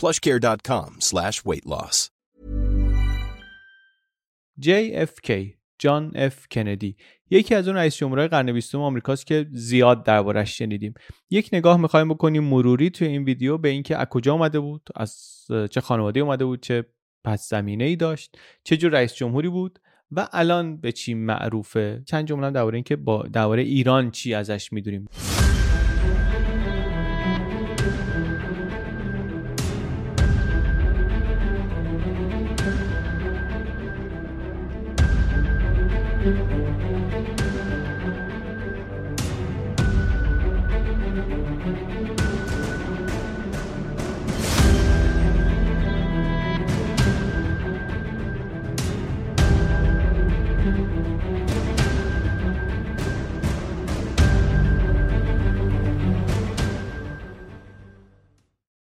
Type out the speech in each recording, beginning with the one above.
plushcare.com slash weight loss. JFK جان اف کندی یکی از اون رئیس جمهورهای قرن بیستم آمریکاست که زیاد دربارش شنیدیم. یک نگاه می‌خوایم بکنیم مروری توی این ویدیو به اینکه از کجا اومده بود از چه خانواده اومده بود چه پس زمینه ای داشت چه جور رئیس جمهوری بود و الان به چی معروفه. چند جمله درباره اینکه با درباره ایران چی ازش می‌دونیم.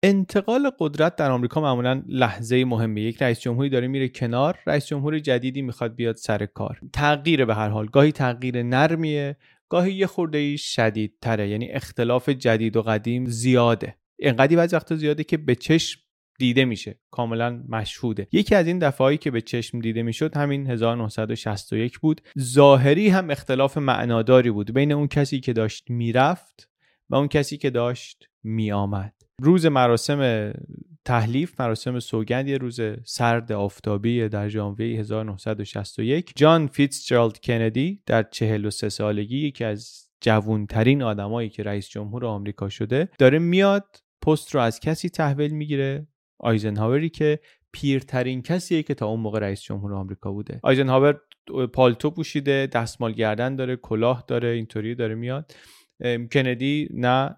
انتقال قدرت در آمریکا معمولا لحظه مهمه. یک رئیس جمهوری داره میره کنار رئیس جمهور جدیدی می‌خواد بیاد سر کار. تغییر به هر حال گاهی تغییر نرمیه گاهی یه خورده شدید تره یعنی اختلاف جدید و قدیم زیاده. انقدی بعضی وقتا زیاده که به چشم دیده میشه. کاملا مشهوده. یکی از این دفعهایی که به چشم دیده می‌شد همین 1961 بود. ظاهری هم اختلاف معناداری بود. بین اون کسی که داشت می‌رفت و اون کسی که داشت میآمد. روز مراسم تحلیف مراسم سوگند یه روز سرد آفتابی در ژانویه 1961 جان فیتزجرالد کندی در 43 سالگی یکی از جوانترین آدمایی که رئیس جمهور آمریکا شده داره میاد پست رو از کسی تحویل می‌گیره آیزنهاوری که پیرترین کسیه که تا اون موقع رئیس جمهور آمریکا بوده. آیزنهاور پالتو پوشیده دستمال گردن داره کلاه داره اینطوری داره میاد. کندی نه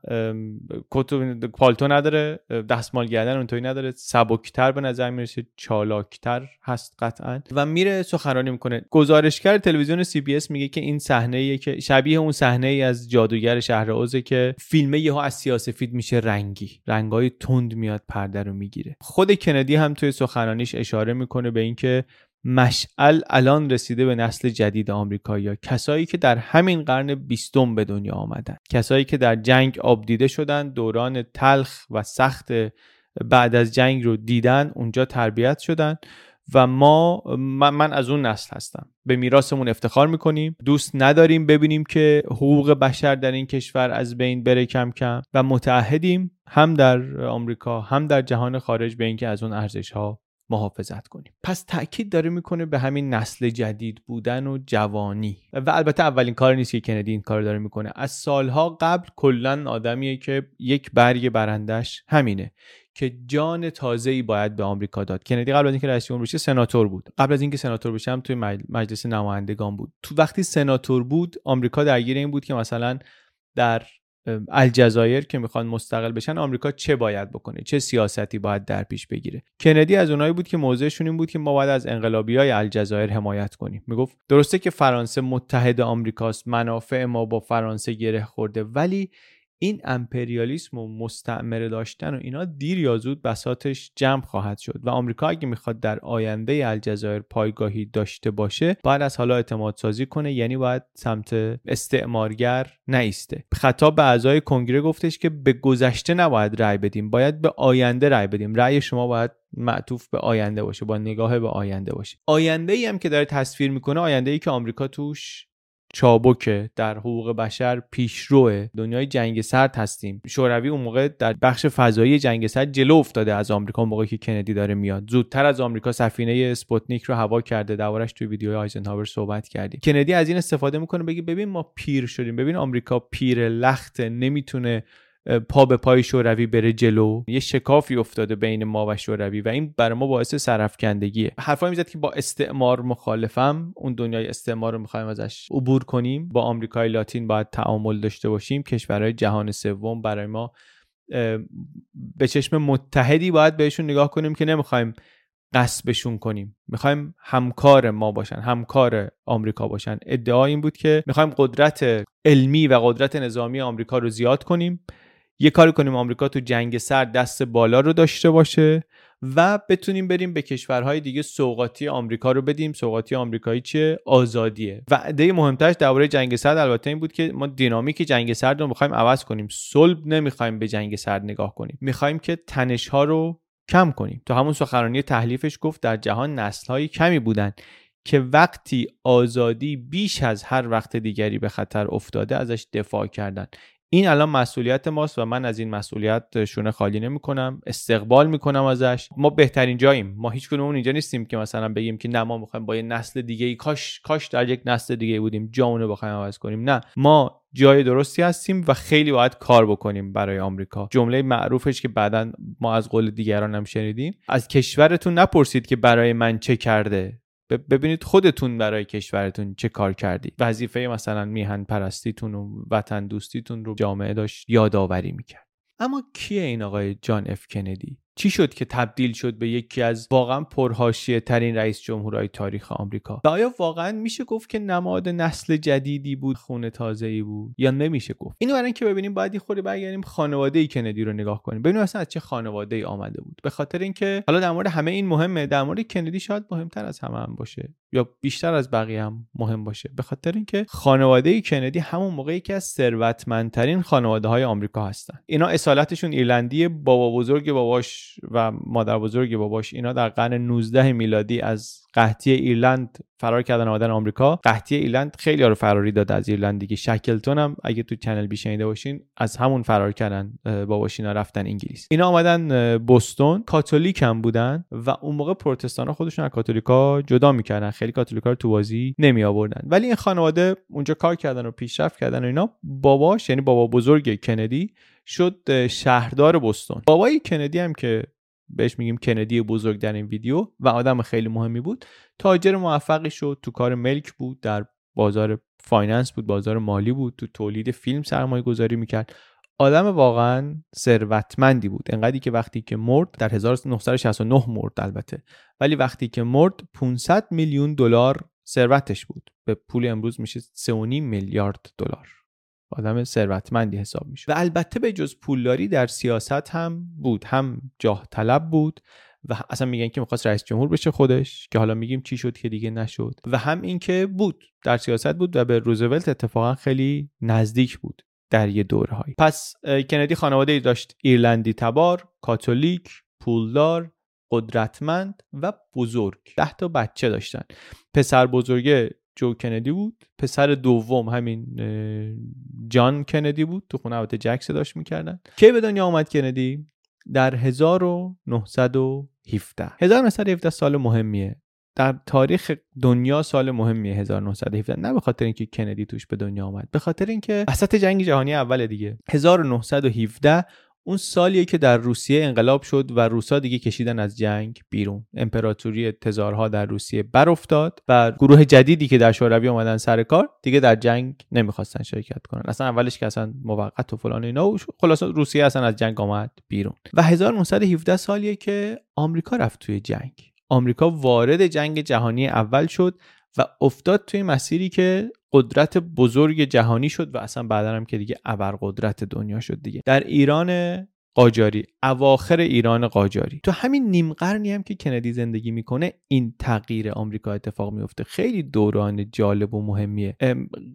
پالتو نداره دستمال گردن اونطوری نداره سبکتر به نظر می‌رسه چالاکتر هست قطعا. و میره سخنرانی می‌کنه. گزارشگر تلویزیون سی بی اس میگه که این صحنه که شبیه اون صحنه ای از جادوگر شهر اوزه که فیلم یهو از سیاسفید میشه رنگی. رنگای تند میاد پرده رو می‌گیره. خود کندی هم توی سخنرانیش اشاره می‌کنه به اینکه مشعل الان رسیده به نسل جدید آمریکایی کسایی که در همین قرن بیستم به دنیا آمدن. کسایی که در جنگ آبدیده شدن دوران تلخ و سخت بعد از جنگ رو دیدن اونجا تربیت شدن و ما من, از اون نسل هستم. به میراثمون افتخار می‌کنیم. دوست نداریم ببینیم که حقوق بشر در این کشور از بین بره کم کم و متعهدیم هم در آمریکا هم در جهان خارج به اینکه از اون ارزش ها محافظت کنیم. پس تاکید داره می‌کنه به همین نسل جدید بودن و جوانی. و البته اولین کار نیست که کندی این کار داره می‌کنه. از سالها قبل کلا آدمیه که یک برگ برندش همینه که جان تازه ای باید به آمریکا داد. کندی قبل از اینکه رئیس جمهور بشه سناتور بود. قبل از اینکه سناتور بشه هم توی مجلس نمایندگان بود. تو وقتی سناتور بود آمریکا درگیر این بود که مثلا در الجزایر که می‌خوان مستقل بشن آمریکا چه باید بکنه؟ چه سیاستی باید در پیش بگیره؟ کندی از اونایی بود که موضعشون این بود که ما باید از انقلابی های الجزایر حمایت کنیم. می‌گفت درسته که فرانسه متحد آمریکاست منافع ما با فرانسه گره خورده ولی این امپریالیسم و مستعمره داشتن و اینا دیر یا زود بساتش جمع خواهد شد و آمریکا اگه می‌خواد در آینده الجزایر پایگاهی داشته باشه باید از حالا اعتماد سازی کنه یعنی باید سمت استعمارگر نیسته. خطاب به اعضای کنگره گفتش که به گذشته نباید رأی بدیم باید به آینده رأی بدیم. رأی شما باید معطوف به آینده باشه با نگاه به آینده باشه. آینده ای هم که داره تصویر می‌کنه آینده ای که آمریکا توش چابکه در حقوق بشر پیشروه. دنیای جنگ سرد هستیم. شوروی اون موقع در بخش فضایی جنگ سرد جلو افتاده از آمریکا موقعی که کندی داره میاد. زودتر از آمریکا سفینه اسپوتنیک رو هوا کرده. دربارش توی ویدیو آیزنهاور صحبت کردیم. کندی از این استفاده می‌کنه بگه ببین ما پیر شدیم. ببین آمریکا پیر و لخت نمی‌تونه پا به پای شوروی بره جلو. یه شکافی افتاده بین ما و شوروی و این برای ما باعث سرافکندگیه حرفایی می‌زد که با استعمار مخالفم. اون دنیای استعمار رو می‌خوایم ازش عبور کنیم. با آمریکای لاتین باید تعامل داشته باشیم. کشورهای جهان سوم برای ما به چشم متحدی باید بهشون نگاه کنیم که نمی‌خوایم قصبشون کنیم. می‌خوایم همکار ما باشن همکار آمریکا باشن. ادعا این بود که می‌خوایم قدرت علمی و قدرت نظامی آمریکا رو زیاد کنیم. یه کاری کنیم آمریکا تو جنگ سرد دست بالا رو داشته باشه و بتونیم بریم به کشورهای دیگه سوقاتی آمریکا رو بدیم. سوقاتی آمریکایی چیه؟ آزادیه. وعده مهمترش درباره جنگ سرد البته این بود که ما دینامیک جنگ سرد رو می‌خوایم عوض کنیم. صلب نمی‌خوایم به جنگ سرد نگاه کنیم. می‌خوایم که تنش ها رو کم کنیم. تو همون سخنرانی تحلیفش گفت در جهان نسل های کمی بودن که وقتی آزادی بیش از هر وقت دیگری به خطر افتاده ازش دفاع کردن. این الان مسئولیت ماست و من از این مسئولیت شونه خالی نمی کنم استقبال می‌کنم ازش. ما بهترین جاییم. ما هیچ کنون اینجا نیستیم که مثلا بگیم که نه ما می‌خوایم با یه نسل دیگه ای کاش کاش در یک نسل دیگه بودیم جامونه رو بخوایم عوض کنیم. نه. ما جای درستی هستیم و خیلی باید کار بکنیم برای آمریکا. جمله معروفش که بعدا ما از قول دیگران هم شنیدیم. از کشورتون نپرسید که برای من چه کرده. ببینید خودتون برای کشورتون چه کار کردید وظیفه مثلا میهن پرستیتون و وطن دوستیتون رو جامعه داشت یادآوری می‌کرد. اما کیه این آقای جان اف کندی؟ چی شد که تبدیل شد به یکی از واقعا پرهاشیه ترین رئیس جمهورهای تاریخ آمریکا؟ و آیا واقعا میشه گفت که نماد نسل جدیدی بود خونه تازه ای بود؟ یا نمیشه گفت؟ اینو برای اینکه ببینیم باید یه خوری برگردیم خانواده کندی رو نگاه کنیم. ببینیم اصلا از چه خانواده ای آمده بود. به خاطر اینکه حالا در مورد همه این مهمه در مورد کندی شاید مهمتر از همه هم باشه. یا بیشتر از بقیه هم مهم باشه. به خاطر اینکه خانواده ای کندی همون موقع یکی از ثروتمندترین خانواده های آمریکا هستن. اینا اصالتشون ایرلندیه بابا بزرگ باباش و مادر بزرگ باباش اینا در قرن 19 میلادی از قحطی ایرلند فرار کردن آمدن آمریکا. قحطی ایرلند خیلی رو فراری داد از ایرلند دیگه. شکلتون هم اگه تو چنل بی شنیده باشین از همون فرار کردن باباش اینا رفتن انگلیس. اینا آمدن بوستون کاتولیک هم بودن و اون موقع پروتستان ها خودشون از کاتولیکا جدا می‌کردن. خیلی کاتولیکا رو تو بازی نمی آوردن ولی این خانواده اونجا کار کردن و پیشرفت کردن و اینا. باباش یعنی بابا بزرگ کندی شد شهردار بوستون بابای کندی هم که بهش میگیم کندی بزرگ در این ویدیو و آدم خیلی مهمی بود تاجر موفقی شد تو کار ملک بود در بازار finance بود بازار مالی بود تو تولید فیلم سرمایه گذاری می‌کرد. آدم واقعا ثروتمندی بود. انقدری که وقتی که مرد در 1969 مرد البته ولی وقتی که مرد 500 میلیون دلار ثروتش بود. به پول امروز میشه 3.5 میلیارد دلار. آدم ثروتمندی حساب میشه. و البته به جز پولداری در سیاست هم بود هم جاه طلب بود و اصلا میگن که می‌خواست رئیس جمهور بشه خودش که حالا میگیم چی شد که دیگه نشد. و هم اینکه بود در سیاست بود و به روزولت اتفاقا خیلی نزدیک بود در یه دوره هایی پس کندی خانواده ای داشت. ایرلندی تبار کاتولیک پولدار قدرتمند و بزرگ. ده تا بچه داشتن. پسر بزرگه جو کندی بود. پسر دوم همین جان کندی بود. تو خونه البته جک داشت می‌کردن. کی به دنیا آمد کندی؟ در 1917 1917 سال مهمیه. در تاریخ دنیا سال مهمیه 1917 نه به خاطر اینکه کندی توش به دنیا آمد به خاطر اینکه وسط جنگ جهانی اول دیگه. 1917 اون سالیه که در روسیه انقلاب شد و روسا دیگه کشیدن از جنگ بیرون. امپراتوری تزارها در روسیه بر افتاد و گروه جدیدی که در شوروی اومدن سر کار دیگه در جنگ نمی‌خواستن شرکت کنن. اصلا اولش که اصلا موقت و فلان اینا و خلاص روسیه اصلا از جنگ آمد بیرون. و 1917 سالیه که آمریکا رفت توی جنگ. آمریکا وارد جنگ جهانی اول شد و افتاد توی مسیری که قدرت بزرگ جهانی شد و اصلا بعدا هم که دیگه ابرقدرت دنیا شد دیگه. در ایران قاجاری اواخر ایران قاجاری. تو همین نیم قرنی هم که کندی زندگی می‌کنه این تغییر آمریکا اتفاق میفته خیلی دوران جالب و مهمیه.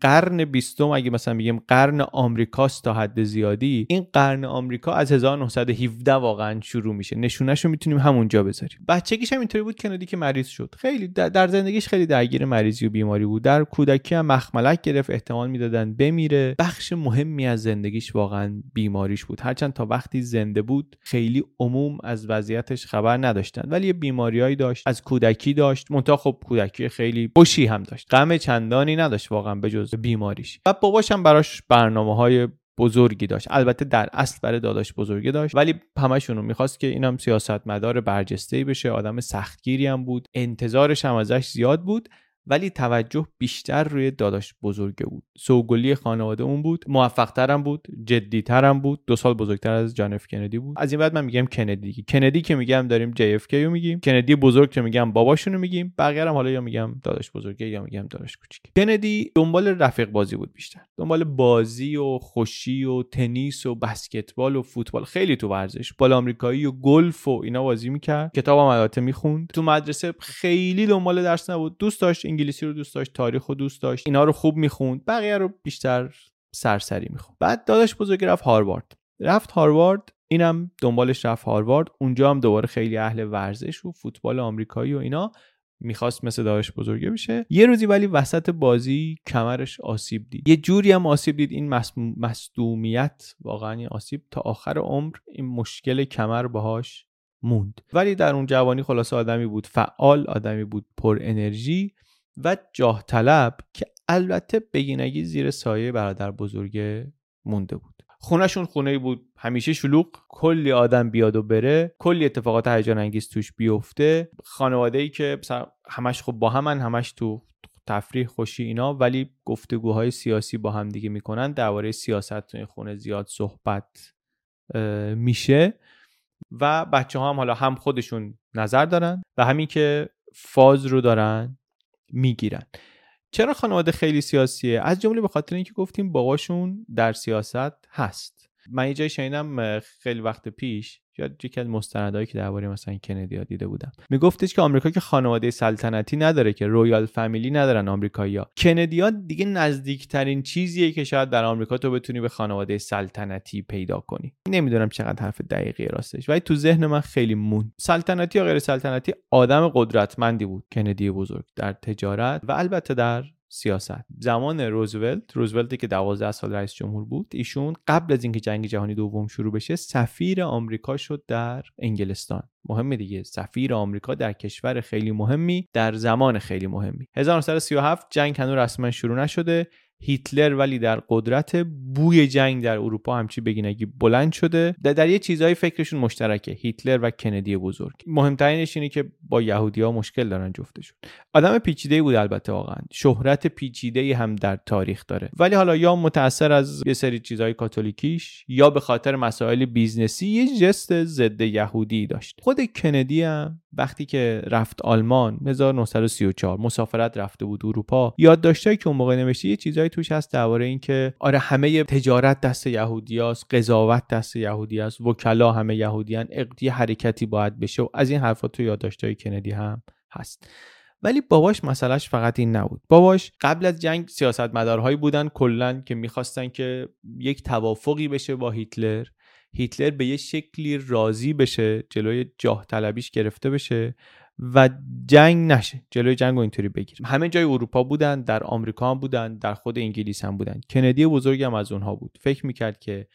قرن بیستم اگه مثلا میگیم قرن آمریکاست تا حد زیادی این قرن آمریکا از 1917 واقعا شروع میشه. نشونش رو می‌تونیم همونجا بذاریم. بچگیش هم اینطوری بود کندی که مریض شد. خیلی در زندگیش خیلی درگیر مریضی و بیماری بود. در کودکی هم مخملک گرفت احتمال می‌دادن بمیره. بخش مهمی از زندگیش واقعا بیماریش بود. هرچند تا وقتی زنده بود خیلی عموم از وضعیتش خبر نداشتن ولی یه بیماریایی داشت از کودکی داشت. منتها خب کودکی خیلی خوشی هم داشت. غم چندانی نداشت واقعا به جز بیماریش. و باباش هم براش برنامه های بزرگی داشت. البته در اصل برای داداش بزرگی داشت. ولی همشون رو می‌خواست که اینم سیاستمدار برجسته بشه. آدم سختگیری هم بود. انتظارش هم ازش زیاد بود. ولی توجه بیشتر روی داداش بزرگه بود. سوگلی خانواده اون بود موفقترم بود جدیترم بود دو سال بزرگتر از جان اف کندی بود. از این بعد من میگم کندی کندی که میگم داریم جی اف رو میگیم. کندی بزرگ که میگم باباشونو میگیم. بقیه هم حالا یا میگم داداش بزرگه یا میگم داداش کوچیک کندی دنبال رفیق بازی بود بیشتر. دنبال بازی و خوشی و تنیس و بسکتبال و فوتبال. خیلی تو ورزش. بال آمریکایی و گلف و اینا بازی می‌کرد. کتابم البته می‌خوند. تو مدرسه خیلی دنبال درس نبود. دوست داشت انگلیسی رو دوست داشت تاریخ رو دوست داشت اینا رو خوب می‌خوند بقیه رو بیشتر سرسری می‌خوند. بعد داداش بزرگی رفت هاروارد. رفت هاروارد اینم دنبالش رفت هاروارد. اونجا هم دوباره خیلی اهل ورزش و فوتبال آمریکایی و اینا می‌خواست مثل داداش بزرگه بشه. یه روزی ولی وسط بازی کمرش آسیب دید. یه جوری هم آسیب دید. این مصدومیت واقعا آسیب. تا آخر عمر این مشکل کمر باهاش موند. ولی در اون جوانی خلاصه آدمی بود. فعال آدمی بود. پر انرژی. و جاه طلب که البته بگینگی زیر سایه برادر بزرگه مونده بود. خونهشون خونه بود. همیشه شلوغ. کلی آدم بیاد و بره. کلی اتفاقات هیجان انگیز توش بیفته. خانواده ای که همش خب با همن همش تو تفریح خوشی اینا. ولی گفتگوهای سیاسی با هم دیگه می‌کنن. درباره سیاست تو خونه زیاد صحبت میشه. و بچه ها هم حالا هم خودشون نظر دارن و همین که فاز رو دارن. می‌گیرن. چرا خانواده خیلی سیاسیه؟ از جمله به خاطر اینکه گفتیم باباشون در سیاست هست. من یه جایی شنیدم خیلی وقت پیش یا یکی از مستندهایی که درباره مثلا کندی ها دیده بودم. میگفتش که آمریکا که خانواده سلطنتی نداره که رویال فامیلی ندارن آمریکایی‌ها کندی ها دیگه نزدیکترین چیزیه که شاید در آمریکا تو بتونی به خانواده سلطنتی پیدا کنی. نمی‌دونم چقدر حرف دقیقی راستش ولی تو ذهن من خیلی مون سلطنتی یا غیر سلطنتی آدم قدرتمندی بود. کندی بزرگ در تجارت و البته در سیاست. زمان روزولت روزولتی که 12 سال رئیس جمهور بود ایشون قبل از اینکه جنگ جهانی دوم شروع بشه سفیر آمریکا شد در انگلستان. مهمه دیگه سفیر آمریکا در کشور خیلی مهمی در زمان خیلی مهمی. 1937 جنگ هنوز رسما شروع نشده. هیتلر ولی در قدرت بوی جنگ در اروپا همچین بگی نگی بلند شده. در, در یه چیزهای فکرشون مشترکه هیتلر و کندی بزرگ. مهمترینش اینه که با یهودیا مشکل دارن جفتشون. آدم پیچیده بود البته واقعا. شهرت پیچیده هم در تاریخ داره. ولی حالا یا متاثر از یه سری چیزهای کاتولیکیش یا به خاطر مسائل business ی یه ژست ضد یهودی داشت. خود کندی هم وقتی که رفت آلمان 1934 مسافرت رفته بود اروپا یادداشتایی که اون موقع نوشته یه چیزایی توش هست درباره اینکه آره همه تجارت دست یهودیاست قضاوت دست یهودی است وکلا همه یهودیان یه حرکتی باید بشه و از این حرفات تو یادداشتای کندی هم هست. ولی باباش مسئلهش فقط این نبود. باباش قبل از جنگ سیاستمدارهایی بودن کلا که می‌خواستن که یک توافقی بشه با هیتلر. هیتلر به یه شکلی راضی بشه جلوی جاه طلبیش گرفته بشه و جنگ نشه. جلوی جنگ رو اینطوری بگیریم. همه جای اروپا بودن در آمریکا هم بودن در خود انگلیس هم بودن. کندی بزرگی هم از اونها بود. فکر می‌کرد که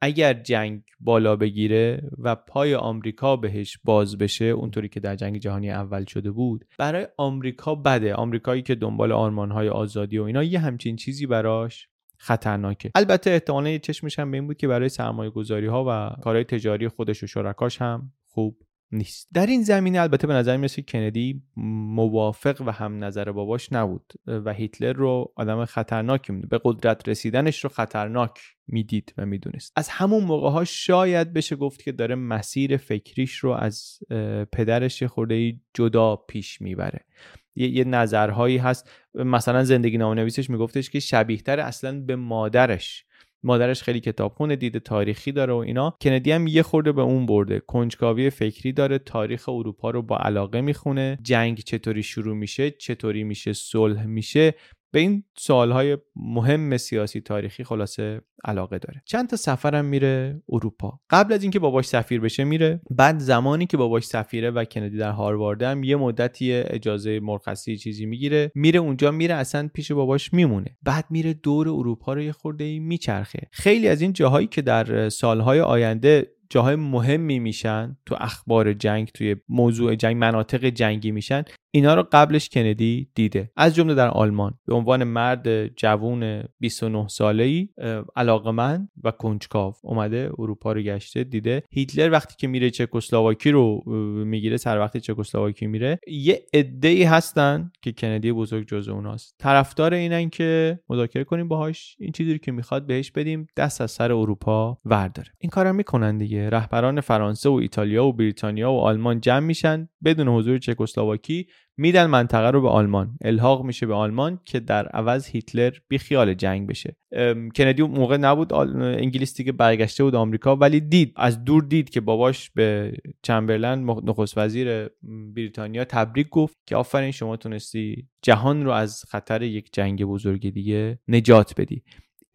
اگر جنگ بالا بگیره و پای آمریکا بهش باز بشه اونطوری که در جنگ جهانی اول شده بود برای آمریکا بده. آمریکایی که دنبال آرمانهای آزادی و اینا یه همچین چیزی براش خطرناکه. البته احتمالا یه چشمش هم به این بود که برای سرمایه گذاری ها و کارهای تجاری خودش و شرکاش هم خوب نیست. در این زمینه البته به نظر می‌رسه کندی موافق و هم نظر باباش نبود و هیتلر رو آدم خطرناکی می‌دید به قدرت رسیدنش رو خطرناک می‌دید و می‌دونست. از همون موقع ها شاید بشه گفت که داره مسیر فکریش رو از پدرش خورده جدا پیش می‌بره. یه, یه نظرهایی هست. مثلا زندگی نامه نویسش میگفتش که شبیهتر اصلا به مادرش مادرش خیلی کتابخونه دیده تاریخی داره و اینا. کندی هم یه خورده به اون برده. کنجکاوی فکری داره تاریخ اروپا رو با علاقه می‌خونه. جنگ چطوری شروع میشه چطوری میشه صلح میشه. به این سوالهای مهم سیاسی تاریخی خلاصه علاقه داره. چند تا سفرم میره اروپا. قبل از اینکه باباش سفیر بشه میره. بعد زمانی که باباش سفیره و کندی در هاروارد هم یه مدتی اجازه مرخصی چیزی می‌گیره. میره اونجا میره اصلا پیش باباش میمونه. بعد میره دور اروپا رو یه خورده میچرخه. خیلی از این جاهایی که در سالهای آینده جاهای مهمی میشن تو اخبار جنگ توی موضوع جنگ مناطق جنگی میشن. اینا رو قبلش کندی دیده. از جمله در آلمان. به عنوان مرد جوون 29 ساله ای علاقمند و کنجکاو اومده اروپا رو گشته دیده. هیتلر وقتی که میره چکسلواکی رو می‌گیره سر وقت چکسلواکی میره یه عده ای هستن که کندی بزرگ جزء اوناست. طرفدار اینن که مذاکره کنیم باهاش. این چیزی که می‌خواد بهش بدیم دست از سر اروپا ورداره. این کارم می‌کنن دیگه. رهبران فرانسه و ایتالیا و بریتانیا و آلمان جمع میشن. بدون حضور چکسلواکی میدن منطقه رو به آلمان. الحاق میشه به آلمان که در عوض هیتلر بی خیال جنگ بشه. کندی اون موقع نبود انگلیس دیگه برگشته بود آمریکا ولی دید از دور دید که باباش به چمبرلند نخست وزیر بریتانیا تبریک گفت که آفرین شما تونستی جهان رو از خطر یک جنگ بزرگ دیگه نجات بدی.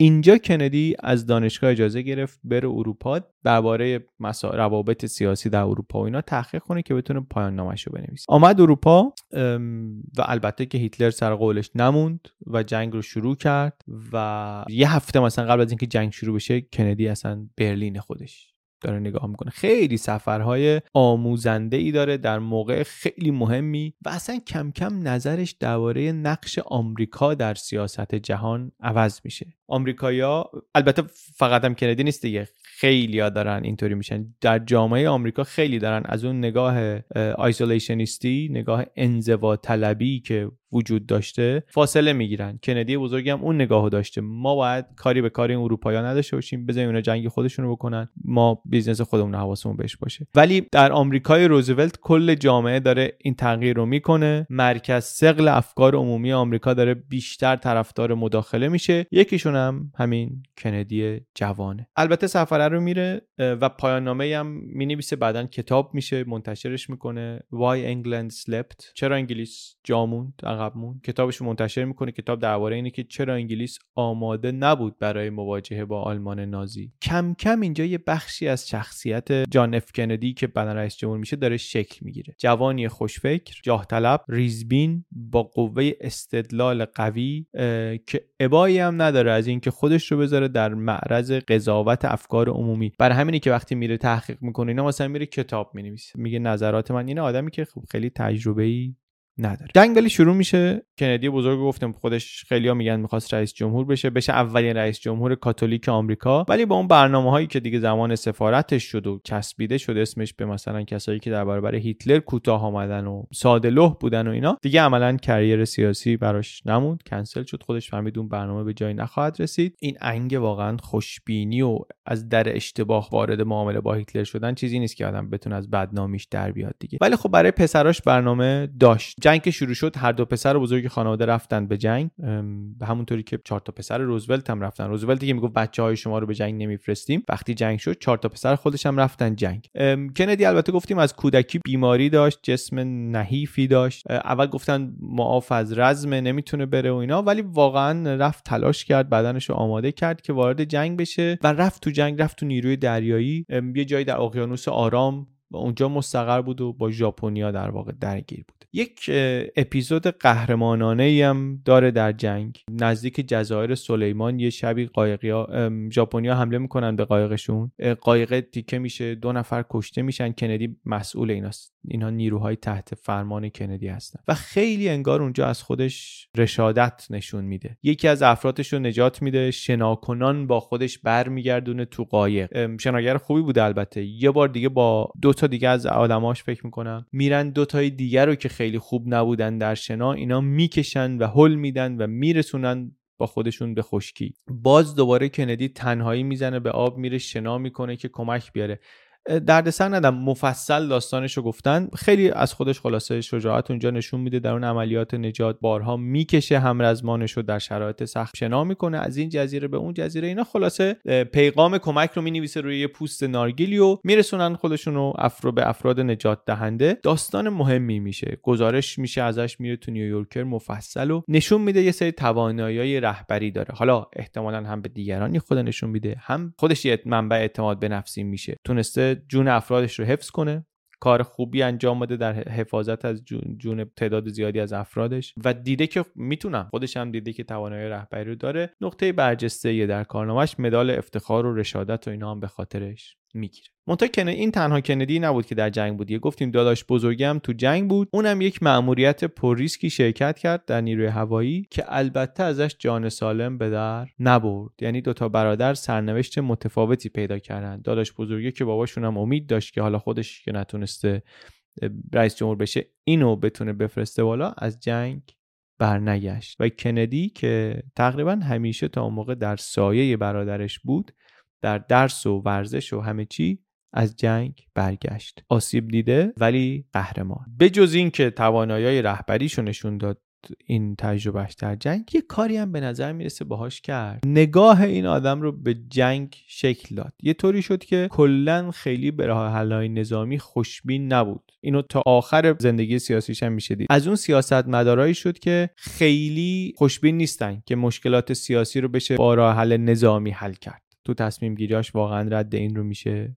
اینجا کندی از دانشگاه اجازه گرفت بره اروپا درباره روابط سیاسی در اروپا و اینا تحقیق کنه که بتونه پایان نامش رو بنویسه. آمد اروپا و البته که هیتلر سر قولش نموند و جنگ رو شروع کرد و یه هفته مثلا قبل از اینکه جنگ شروع بشه کندی اصلا برلین خودش. داره نگاه می‌کنه. خیلی سفرهای آموزنده ای داره در موقع خیلی مهمی و اصلا کم کم نظرش درباره نقش آمریکا در سیاست جهان عوض میشه. آمریکایا البته فقط هم کندی نیست دیگه خیلی ها دارن اینطوری میشن. در جامعه آمریکا خیلی دارن. از اون نگاه isolationist ی نگاه انزوا طلبی که وجود داشته فاصله می‌گیرن. کندی بزرگم اون نگاهو داشته. ما باید کاری به کاری اروپایا نداشته باشیم بزنیم اونا جنگ خودشون رو بکنن. ما business خودمون حواسمون بهش باشه. ولی در آمریکای روزولت کل جامعه داره این تغییر رو می‌کنه. مرکز ثقل افکار عمومی آمریکا داره بیشتر طرفدار مداخله میشه. یکیشون هم همین کندی جوانه. البته سفرو میره و پایان نامه هم می‌نویسه. بعدا کتاب میشه منتشرش می‌کنه. Why England Slept. چرا انگلیس جاموند عقب مون کتابش منتشر می‌کنه. کتاب درباره اینه که چرا انگلیس آماده نبود برای مواجهه با آلمان نازی. کم کم اینجا یه بخشی از شخصیت جان اف کندی که بعدا رئیس جمهور میشه داره شکل می‌گیره. جوانی خوشفکر جاه طلب ریزبین با قوه استدلال قوی که ابایی هم نداره از اینکه خودش رو بذاره در معرض قضاوت افکار عمومی. برای همینی که وقتی میره تحقیق می‌کنه اینا مثلا میره کتاب می‌نویسه. میگه نظرات من. اینه آدمی که خب خیلی تجربه ای نداره. جنگ ولی شروع میشه. کندی بزرگ گفتم خودش خیلیا میگن می‌خواست رئیس جمهور بشه بشه اولین رئیس جمهور کاتولیک آمریکا. ولی با اون برنامه هایی که دیگه زمان سفارتش شد و چسبیده شد اسمش به مثلا کسایی که در برابر هیتلر کوتاه آمدن و ساده لوح بودن و اینا دیگه عملا کریر سیاسی براش نموند. کنسل شد خودش فهمید اون برنامه به جایی نخواهد رسید. این انگ واقعا خوشبینی و از در اشتباه وارد معامله با هیتلر شدن چیزی نیست که آدم بتونه از بدنامیش در بیاد دیگه. ولی خب برای پسراش برنامه داشت. جنگ که شروع شد هر دو پسر بزرگ خانواده رفتن به جنگ. به همونطوری که چهار تا پسر روزولت هم رفتن. روزولت که می‌گفت بچه های شما رو به جنگ نمیفرستیم. وقتی جنگ شد چهار تا پسر خودش هم رفتن جنگ. کندی البته گفتیم از کودکی بیماری داشت جسم نحیفی داشت. اول گفتن معاف از رزم نمی‌تونه بره و اینا ولی واقعا رفت تلاش کرد بدنش رو آماده کرد که وارد جنگ بشه و رفت تو جنگ رفت تو نیروی دریایی. یه جایی در اقیانوس آرام اونجا مستقر بود و با ژاپنیا در واقع درگیر بود. یک اپیزود قهرمانانه ای هم داره در جنگ. نزدیک جزایر سلیمان یه شبی قایقی ها ژاپنیا حمله می‌کنن به قایقشون. قایق تیکه میشه دو نفر کشته میشن. کندی مسئول ایناست. اینها نیروهای تحت فرمان کندی هستن. و خیلی انگار اونجا از خودش رشادت نشون میده. یکی از افرادش رو نجات میده. شناکنان با خودش برمیگردونه تو قایق. شناگر خوبی بوده البته. یه بار دیگه با دو تا دیگه از آدماش فکر می‌کنم میرن دو تای دیگه رو که خیلی خوب نبودن در شنا اینا می‌کشن و حل میدن و میرسونن با خودشون به خشکی. باز دوباره کندی تنهایی می‌زنه به آب میره شنا می‌کنه که کمک بیاره. دردسر ندم. مفصل داستانش رو گفتن. خیلی از خودش خلاصه شجاعت اونجا نشون میده. در اون عملیات نجات بارها می‌کشه همرزمانش رو در شرایط سخت شنا می‌کنه. از این جزیره به اون جزیره. اینا خلاصه پیغام کمک رو می‌نویسه روی یه پوست نارگیلی و میرسونن خودشون رو افرو به افراد نجات دهنده. داستان مهمی میشه. گزارش میشه ازش میره تو نیویورکر مفصل و نشون میده یه سری توانایی رهبری داره. حالا احتمالا هم به دیگرانی خود نشون میده هم خودش یه منبع اعتماد به نفسی میشه. تونسته جون افرادش رو حفظ کنه. کار خوبی انجام بده در حفاظت از جون, جون تعداد زیادی از افرادش. و دیده که می‌تونم. خودش هم دیده که توانایی رهبری رو داره. نقطه برجسته در کارنامهش مدال افتخار و رشادت و اینا هم به خاطرش. می‌گیره. منتها این تنها کندی نبود که در جنگ بود یه گفتیم داداش بزرگم تو جنگ بود. اونم یک مأموریت پرریسکی شرکت کرد در نیروی هوایی که البته ازش جان سالم به در نبرد. یعنی دوتا برادر سرنوشت متفاوتی پیدا کردن داداش بزرگی که باباشون هم امید داشت که حالا خودش که نتونسته رئیس جمهور بشه اینو بتونه بفرسته بالا از جنگ برنگشت. و کندی که تقریبا همیشه تا اون موقع در سایه برادرش بود در درس و ورزش و همه چی از جنگ برگشت. آسیب دیده ولی قهرمان. به جز این که توانایی رهبریشو نشون داد این تجربهش در جنگ یه کاری هم به نظر می‌رسه باهاش کرد. نگاه این آدم رو به جنگ شکل داد. یه طوری شد که کلا خیلی به راه حلای نظامی خوشبین نبود. اینو تا آخر زندگی سیاسیش هم میشه دید از اون سیاست مدارایی شد که خیلی خوشبین نیستن که مشکلات سیاسی رو بشه با راه حل نظامی حل کرد. تو تصمیم گیریاش واقعا رد این رو میشه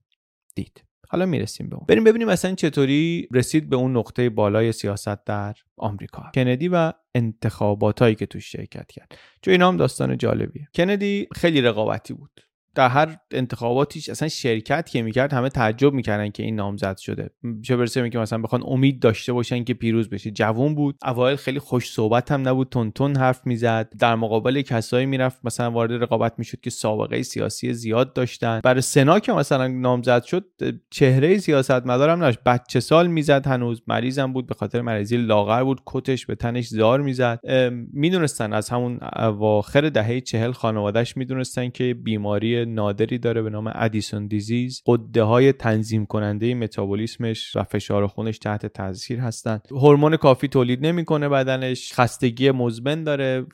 دید. حالا می‌رسیم به اون. بریم ببینیم مثلا چطوری رسید به اون نقطه بالای سیاست در آمریکا. کندی و انتخاباتایی که توش شرکت کرد. چون اینا هم داستان جالبیه. کندی خیلی رقابتی بود. در هر انتخاباتیش اصلا شرکت که می‌کرد همه تعجب می‌کردن که این نامزد شده. چه برسه که مثلا بخوان امید داشته باشن که پیروز بشه. جوون بود. اوایل خیلی خوش صحبت هم نبود. تون تون حرف می‌زد. در مقابل کسایی می‌رفت مثلا وارد رقابت می‌شد که سابقه سیاسی زیاد داشتن. برای سنا که مثلا نامزد شد چهره سیاستمدار هم داشت بچه سال می‌زد هنوز. مریضم بود. به خاطر مریضی لاغر بود. کتش به تنش زار می‌زد. می‌دونستن از همون اواخر دهه چهل خانوادهش می‌دونستن که بیماری نادری داره به نام ادیسون دیزیز قده های تنظیم کننده متابولیسمش و فشار خونش تحت تاثیر هستند هورمون کافی تولید نمی‌کنه بدنش خستگی مزمن داره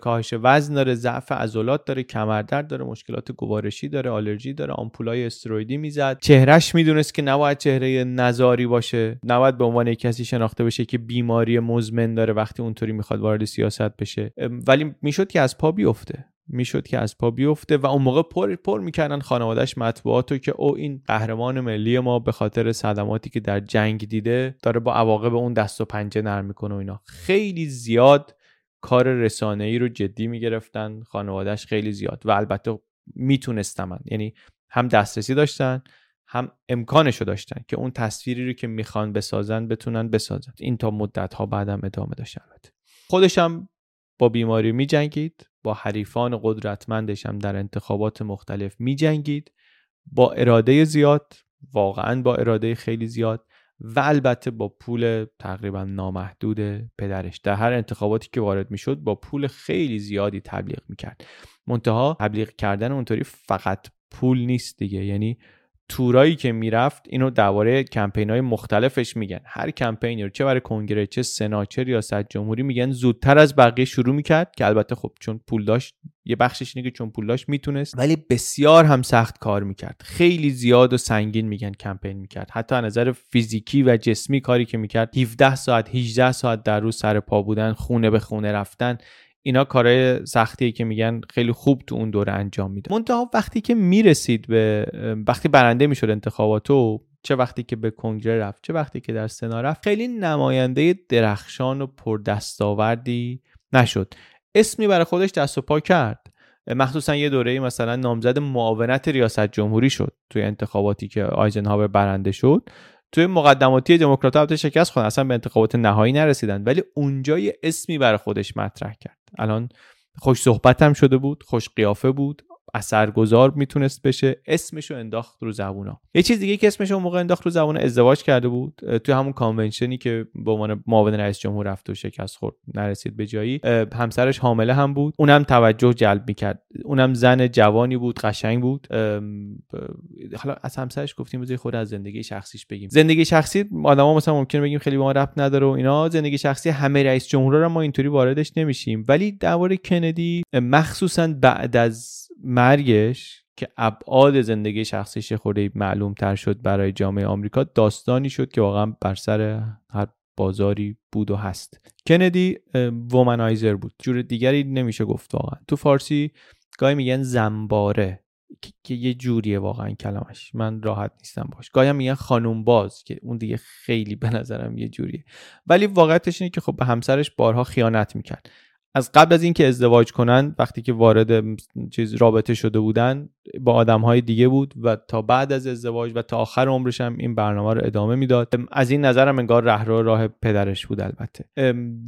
کاهش وزن داره ضعف عضلات داره کمردرد داره مشکلات گوارشی داره آلرژی داره آمپولای استرویدی می‌زد. چهرش می‌دونست که نباید چهره نزاری باشه. نباید به عنوان کسی شناخته بشه که بیماری مزمن داره وقتی اونطوری می‌خواد وارد سیاست بشه. ولی می‌شد که از پا بیفته. می‌شد که از پا بیفته و اون موقع پر پر می‌کردن خانوادهش مطبوعاتو که او این قهرمان ملی ما به خاطر صدماتی که در جنگ دیده داره با عواقب اون دست و پنجه نرم می‌کنه و اینا. خیلی زیاد کار رسانه ای رو جدی می‌گرفتن خانوادهش خیلی زیاد و البته می‌تونستن یعنی هم دسترسی داشتن هم امکانش رو داشتن که اون تصویری رو که می‌خوان بسازن بتونن بسازن. این تا مدت ها بعدم ادامه داشت البته. خودش هم با بیماری می جنگید با حریفان قدرتمندش هم در انتخابات مختلف می جنگید با اراده زیاد واقعا با اراده خیلی زیاد و البته با پول تقریبا نامحدود پدرش. در هر انتخاباتی که وارد می‌شد با پول خیلی زیادی تبلیغ می‌کرد. منتها تبلیغ کردن اونطوری فقط پول نیست دیگه. یعنی تورایی که می‌رفت اینو درباره کمپین های مختلفش میگن. هر کمپینی رو چه برای کنگره چه سنا چه ریاست جمهوری میگن زودتر از بقیه شروع می‌کرد که البته خب چون پول داشت یه بخشش اینه که چون پول داشت می‌تونست ولی بسیار هم سخت کار می‌کرد. خیلی زیاد و سنگین میگن کمپین می‌کرد. حتی از نظر فیزیکی و جسمی کاری که می‌کرد 17 ساعت 18 ساعت در روز سر پا بودن خونه به خونه رفتن اینا کارهای سختیه که میگن خیلی خوب تو اون دوره انجام میده منتها وقتی که می‌رسید به وقتی برنده می‌شد انتخاباتو چه وقتی که به کنگره رفت چه وقتی که در سنا رفت خیلی نماینده درخشان و پردستاوردی نشد. اسمی برای خودش دست و پا کرد. مخصوصا یه دوره مثلا نامزد معاونت ریاست جمهوری شد توی انتخاباتی که آیزنهاور برنده شد. توی مقدماتی دموکرات البته شکست خورد اصلا به انتخابات نهایی نرسیدن. ولی اونجا یه اسمی برای خودش مطرح کرد. الان خوش صحبت هم شده بود خوش قیافه بود. اثرگذار می‌تونست بشه اسمش رو انداخت رو زبونا. یه چیز دیگه که اسمش اون موقع انداخت رو زبونا ازدواج کرده بود توی همون کانونشنی که به عنوان معاون رئیس جمهور رفت و شکست خورد نرسید به جایی همسرش حامله هم بود. اونم توجه جلب می‌کرد. اونم زن جوانی بود قشنگ بود. حالا از همسرش گفتیم بذاری خود از زندگی شخصیش بگیم. زندگی شخصی آدما مثلا ممکنه بگیم خیلی با ما ربط نداره و اینا. زندگی شخصی همه رئیس جمهورا رو ما اینطوری واردش نمیشیم. ولی درباره کندی مخصوصا بعد از مرگش که ابعاد زندگی شخصیش خورده معلوم تر شد برای جامعه آمریکا داستانی شد که واقعا بر سر هر بازاری بود و هست. کندی وومنایزر بود. جور دیگری نمیشه گفت واقعا. تو فارسی گاهی میگن زنباره که یه جوریه واقعا کلمش. من راحت نیستم باش. گاهی هم میگن خانوم باز که اون دیگه خیلی به نظرم یه جوریه. ولی واقعیتش اینه که خب به همسرش بارها خیانت می‌کرد. از قبل از اینکه ازدواج کنن وقتی که وارد چیز رابطه شده بودن با آدم های دیگه بود و تا بعد از ازدواج و تا آخر عمرش هم این برنامه رو ادامه می‌داد. از این نظرم انگار رهرو راه پدرش بود البته.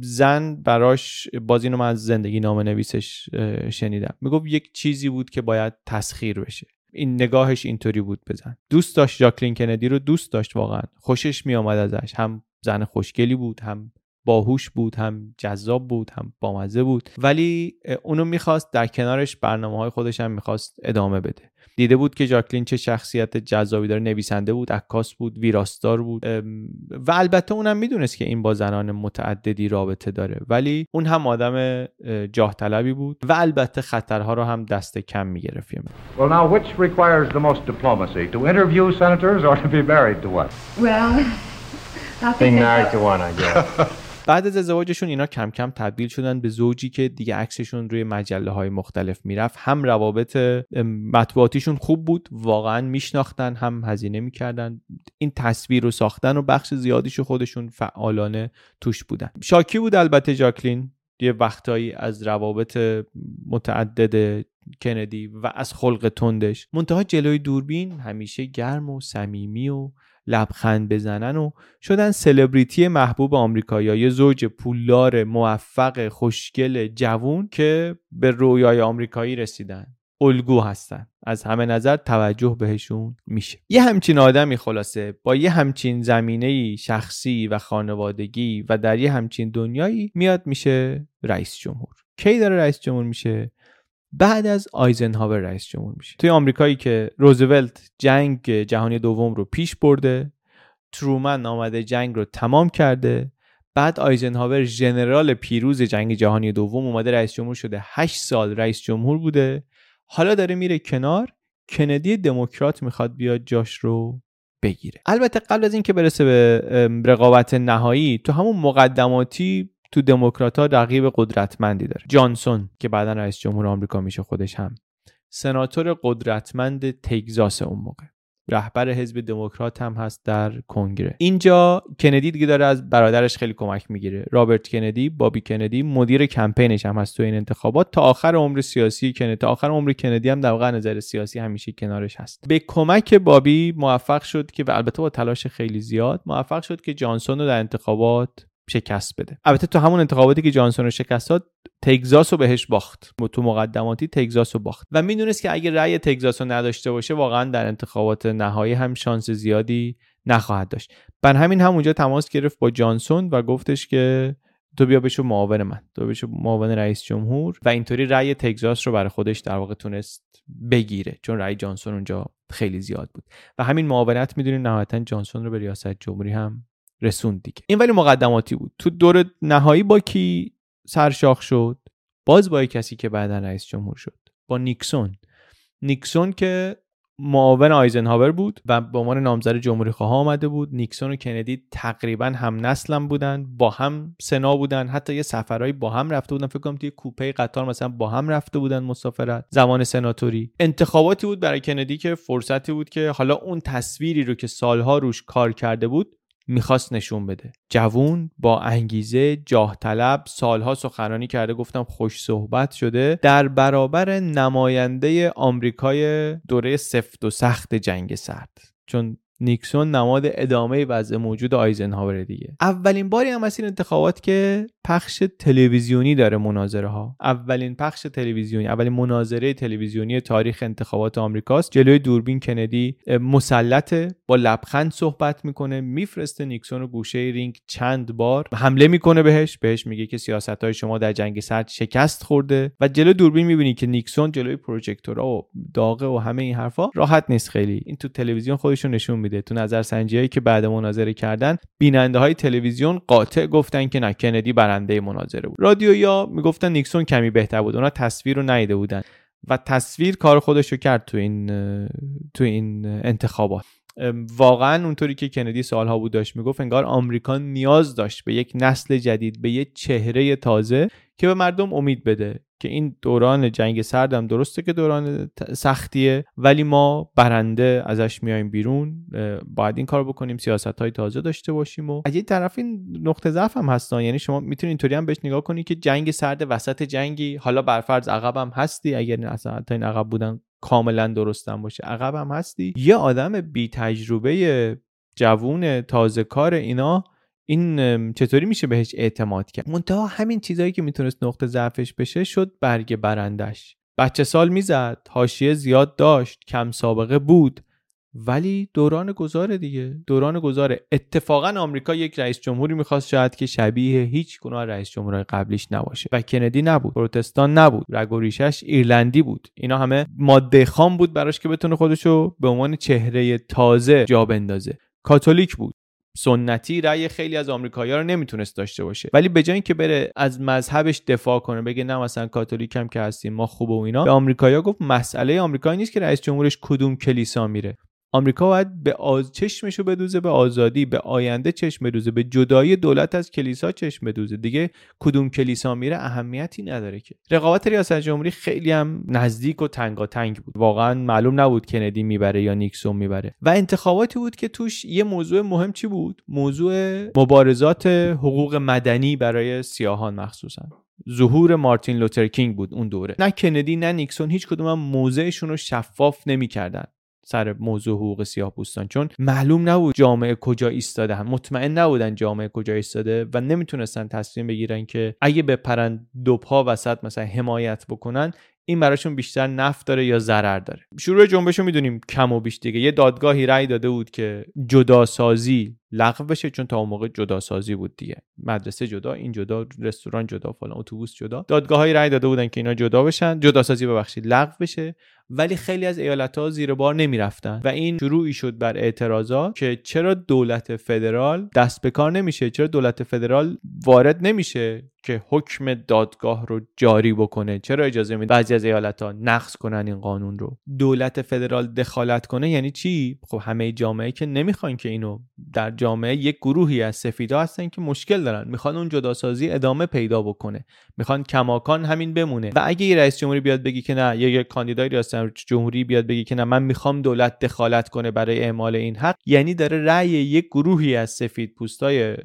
زن براش باز اینو من از زندگی نامه نویسش شنیدم. می‌گفت یک چیزی بود که باید تسخیر بشه. این نگاهش اینطوری بود بزن دوست داشت جاکلین کندی رو دوست داشت واقعا. خوشش میآمد ازش. هم زن خوشگلی بود هم باهوش بود هم جذاب بود هم بامزه بود. ولی اونو می‌خواست در کنارش برنامه های خودش هم می‌خواست ادامه بده. دیده بود که جاکلین چه شخصیت جذابی داره. نویسنده بود عکاس بود ویراستار بود. و البته اونم می‌دونست که این با زنان متعددی رابطه داره. ولی اون هم آدم جاه طلبی بود و البته خطرها رو هم دست کم می‌گرفت. Well now which requires the most diplomacy? To interview senators or to be married to one? Well, Being married to one I guess. بعد از ازدواجشون اینا کم کم تبدیل شدن به زوجی که دیگه عکسشون روی مجله های مختلف می‌رفت. هم روابط مطبوعاتیشون خوب بود واقعا میشناختن هم هزینه می‌کردن. این تصویر رو ساختن و بخش زیادیشو خودشون فعالانه توش بودن. شاکی بود البته جاکلین. یه وقتایی از روابط متعدد کندی و از خلق تندش. منتها جلوی دوربین همیشه گرم و صمیمی و لبخند بزنن و شدن سلبریتی محبوب آمریکایی یه زوج پولدار موفق خوشگل جوون که به رویای آمریکایی رسیدن. الگو هستن. از همه نظر توجه بهشون میشه. یه همچین آدمی خلاصه با یه همچین زمینه شخصی و خانوادگی و در یه همچین دنیایی میاد میشه رئیس جمهور. کی داره رئیس جمهور میشه؟ بعد از آیزنهاور رئیس جمهور میشه. توی آمریکایی که روزولت جنگ جهانی دوم رو پیش برده ترومن آمده جنگ رو تمام کرده بعد آیزنهاور ژنرال پیروز جنگ جهانی دوم اومده رئیس جمهور شده. 8 سال رئیس جمهور بوده. حالا داره میره کنار. کندی دموکرات می‌خواد بیاد جاش رو بگیره. البته قبل از اینکه برسه به رقابت نهایی تو همون مقدماتی تو دموکرات ها رقیب قدرتمندی داره. جانسون که بعدا رئیس جمهور آمریکا میشه خودش هم. سناتور قدرتمند تگزاس اون موقع. رهبر حزب دموکرات هم هست در کنگره. اینجا کندی دیگه داره از برادرش خیلی کمک می‌گیره. رابرت کندی بابی کندی مدیر کمپینش هم هست تو این انتخابات. تا آخر عمر سیاسی کندی تا آخر عمر کندی هم در واقع نظر سیاسی همیشه کنارش هست. به کمک بابی موفق شد که و البته با تلاش خیلی زیاد موفق شد که جانسون رو در انتخابات شکست بده. البته تو همون انتخاباتی که جانسون رو شکست داد تگزاس رو بهش باخت. تو مقدماتی تگزاس رو باخت. و می‌دونست که اگه رأی تگزاس رو نداشته باشه واقعا در انتخابات نهایی هم شانس زیادی نخواهد داشت. بر همین همونجا تماس گرفت با جانسون و گفتش که تو بیا بشو معاون من. تو بشو معاون رئیس جمهور. و اینطوری رأی تگزاس رو برای خودش در واقع تونست بگیره چون رأی جانسون اونجا خیلی زیاد بود. و همین معاونت می‌دونید نهایتا جانسون رو به ریاست جمهوری هم رسوند دیگه. این ولی مقدماتی بود. تو دور نهایی با کی سرشاخ شد؟ باز با کسی که بعدا رئیس جمهور شد. با نیکسون. نیکسون که معاون آیزنهاور بود و به عنوان نامزد جمهوری خواه آمده بود. نیکسون و کندی تقریبا هم نسلم بودن. با هم سنا بودن. حتی یه سفرهایی با هم رفته بودن. فکر کنم توی کوپه قطار مثلا با هم رفته بودن مسافرت. زمان سناتوری. انتخاباتی بود برای کندی که فرصتی بود که حالا اون تصویری رو که سالها روش کار کرده بود می‌خواست نشون بده. جوون با انگیزه جاه طلب سالها سخنرانی کرده گفتم خوش صحبت شده. در برابر نماینده آمریکای دوره سفت و سخت جنگ سرد. چون نیکسون نماد ادامه وضع موجود آیزنهاور دیگه. اولین باری هم از این انتخابات که پخش تلویزیونی داره مناظره ها اولین پخش تلویزیونی اولین مناظره تلویزیونی تاریخ انتخابات آمریکاست. جلوی دوربین کندی مسلطه با لبخند صحبت می‌کنه میفرسته نیکسونو گوشه رینگ چند بار. حمله می‌کنه بهش بهش میگه که سیاست های شما در جنگ سرد شکست خورده. و جلوی دوربین می‌بینی که نیکسون جلوی پروژکتورها و داغه و همه این حرفا راحت نیست خیلی. این تو تلویزیون خودشون نشون میده. تو نظر هایی که بعد مناظره کردن بیننده های تلویزیون قاطع گفتن که نه کندی برنده مناظره بود. رادیو یا می‌گفتن نیکسون کمی بهتر بود. اونا تصویر رو ندیده بودن. و تصویر کار خودش رو کرد تو این تو این انتخابات. واقعا اونطوری که کندی سالها بود داشت می‌گفت انگار آمریکا نیاز داشت به یک نسل جدید به یک چهره تازه که به مردم امید بده. که این دوران جنگ سردم درسته که دوران سختیه ولی ما برنده ازش میایم بیرون. باید این کار بکنیم سیاست های تازه داشته باشیم و از یه طرف این نقطه ضعف هم هستن. یعنی شما می‌تونید اینطوری هم بهش نگاه کنی که جنگ سرد وسط جنگی حالا برفرض عقب هم هستی اگر اصلا این عقب بودن کاملا درستم باشه عقب هم هستی. یه آدم بی تجربه جوون تازه کار اینا این چطوری میشه بهش اعتماد کرد؟ منتها همین چیزهایی که می‌تونست نقطه ضعفش بشه شد برگ برندش. بچه سال می‌زد حاشیه زیاد داشت کم سابقه بود. ولی دوران گذار دیگه. دوران گذاره اتفاقا آمریکا یک رئیس جمهوری می‌خواست شاید که شبیه هیچ گناه رئیس جمهورهای قبلیش نباشه. و کندی نبود. پروتستان نبود. رگ و ریشش ایرلندی بود. اینا همه ماده خام بود براش که بتونه خودشو به عنوان چهره تازه جا بندازه. کاتولیک بود. سنتی رأی خیلی از آمریکایی‌ها رو نمی‌تونست داشته باشه. ولی به جای اینکه بره از مذهبش دفاع کنه بگه نه مثلا کاتولیک هم که هستیم ما خوبه و اینا به آمریکایی‌ها گفت مسئله آمریکا نیست که رئیس جمهورش کدوم کلیسا میره. آمریکا باید به آز... چشمشو بدوزه به آزادی به آینده چشم بدوزه به جدایی دولت از کلیسا چشم بدوزه. دیگه کدوم کلیسا میره اهمیتی نداره که. رقابت ریاست جمهوری خیلی هم نزدیک و تنگاتنگ بود. واقعا معلوم نبود کندی می‌بره یا نیکسون می‌بره. و انتخاباتی بود که توش یه موضوع مهم چی بود؟ موضوع مبارزات حقوق مدنی برای سیاهان مخصوصا. ظهور مارتین لوتر کینگ بود اون دوره. نه کندی نه نیکسون هیچ کدوم هم موضعشون رو شفاف نمی‌کردن. سر موضوع حقوق سیاه پوستان. چون معلوم نبود جامعه کجا ایستاده هم. مطمئن نبودن جامعه کجا ایستاده و نمی‌تونستن تصمیم بگیرن که اگه بپرن دو پا وسط مثلا حمایت بکنن این براشون بیشتر نفت داره یا ضرر داره. شروع جنبش رو می‌دونیم کم و بیش دیگه. یه دادگاهی رأی داده بود که جداسازی لغو بشه چون تا اون موقع جداسازی بود دیگه. مدرسه جدا این جدا رستوران جدا فلان اتوبوس جدا. دادگاههایی رأی داده بودن که اینا جدا بشن. جداسازی ببخشید لغو بشه. ولی خیلی از ایالت ها زیر بار نمی‌رفتن و این شروعی شد بر اعتراضات که چرا دولت فدرال دست به کار نمیشه؟ چرا دولت فدرال وارد نمیشه که حکم دادگاه رو جاری بکنه؟ چرا اجازه میده بعضی از ایالت ها نقض کنن این قانون رو؟ دولت فدرال دخالت کنه یعنی چی؟ خب همه جامعه که نمی‌خوان که اینو در جامعه یک گروهی از سفیدا هستن که مشکل دارن می‌خوان اون جداسازی ادامه پیدا بکنه می‌خوان کماکان همین بمونه. و اگه یه رئیس جمهوری بیاد بگی که نه یه کاندیدای ریاست جمهوری بیاد بگی که نه من می‌خوام دولت دخالت کنه برای اعمال این حق یعنی داره رأی یک گروهی از سفید پوستای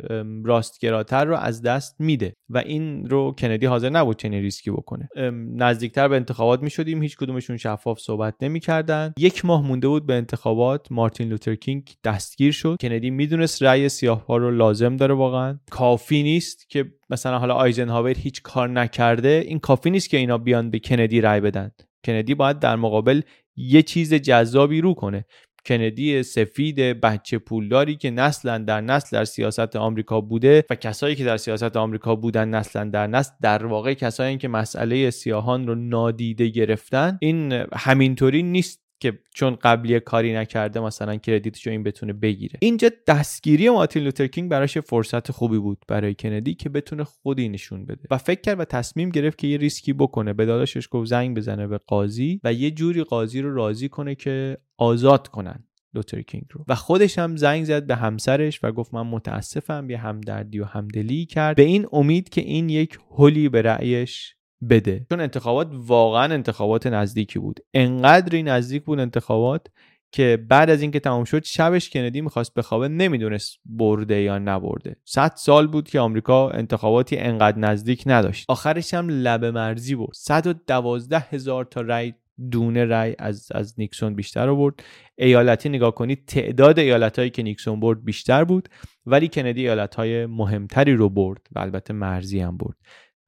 راستگراتر رو از دست میده و این رو کندی حاضر نبود چنین ریسکی بکنه. نزدیکتر به انتخابات می‌شدیم هیچ کدومشون شفاف صحبت نمی‌کردن. یک ماه مونده بود به انتخابات مارتین لوتر کینگ دستگیر شد. کندی می‌دونست رأی سیاه رو لازم داره واقعا. کافی نیست که مثلا حالا آیزنهاور هیچ کار نکرده این کافی نیست که اینا بیان به کندی رأی بدن. کندی باید در مقابل یه چیز جذابی رو کنه. کندی سفید بچه پولداری که نسلا در نسل در سیاست آمریکا بوده و کسایی که در سیاست آمریکا بودن نسلا در نسل در واقع کسایی که مسئله سیاهان رو نادیده گرفتن این همینطوری نیست. که چون قبلی کاری نکرده مثلا credit شو این بتونه بگیره. اینجا دستگیری مارتین لوتر کینگ براش فرصت خوبی بود برای کندی که بتونه خودی نشون بده. و فکر کرد و تصمیم گرفت که یه ریسکی بکنه به داداشش گفت زنگ بزنه به قاضی و یه جوری قاضی رو راضی کنه که آزاد کنن لوتر کینگ رو. و خودش هم زنگ زد به همسرش و گفت من متاسفم یه همدردی و همدلی کرد. به این امید که این یک هلی به رأیش بده. چون انتخابات واقعا انتخابات نزدیکی بود. انقدری نزدیک بود انتخابات که بعد از اینکه تمام شد شبش کندی می‌خواست بخوابه نمی‌دونست برده یا نبرده. صد سال بود که آمریکا انتخاباتی انقدر نزدیک نداشت. آخرش هم لبه مرزی بود 112 هزار تا رأی دونه رأی از از نیکسون بیشتر آورد. ایالتی نگاه کنید تعداد ایالتهایی که نیکسون برد بیشتر بود ولی کندی ایالتهای مهمتری رو برد و البته مرزی هم برد.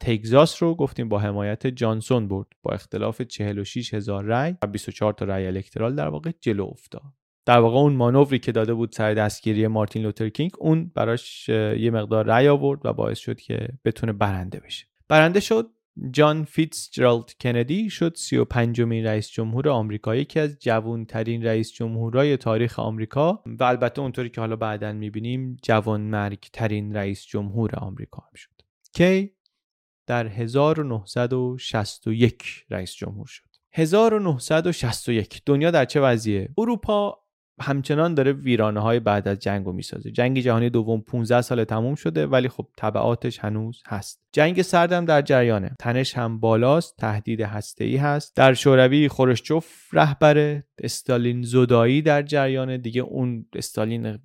تگزاس رو گفتیم با حمایت جانسون برد. با اختلاف 46 هزار رأی و 24 تا رأی الکترال در واقع جلو افتاد. در واقع اون مانوری که داده بود سر دستگیری مارتین لوتر کینگ اون براش یه مقدار رأی آورد و باعث شد که بتونه برنده بشه. برنده شد جان فیتزجرالد کندی شد 35 مین رئیس جمهور آمریکا یکی از جوانترین رئیس جمهورای تاریخ آمریکا و البته اونطوری که حالا بعدا می‌بینیم جوان مرگ ترین رئیس جمهور آمریکا هم شد. کی؟ در 1961 رئیس جمهور شد. 1961 دنیا در چه وضعیه؟ اروپا همچنان داره ویرانه های بعد از جنگ رو می‌سازه. جنگ جهانی دوم 15 سال تموم شده ولی خب تبعاتش هنوز هست. جنگ سردم در جریانه. تنش هم بالاست تهدید هسته ای هست. در شوروی خورشچوف رهبر استالین زدایی در جریانه. دیگه اون استالین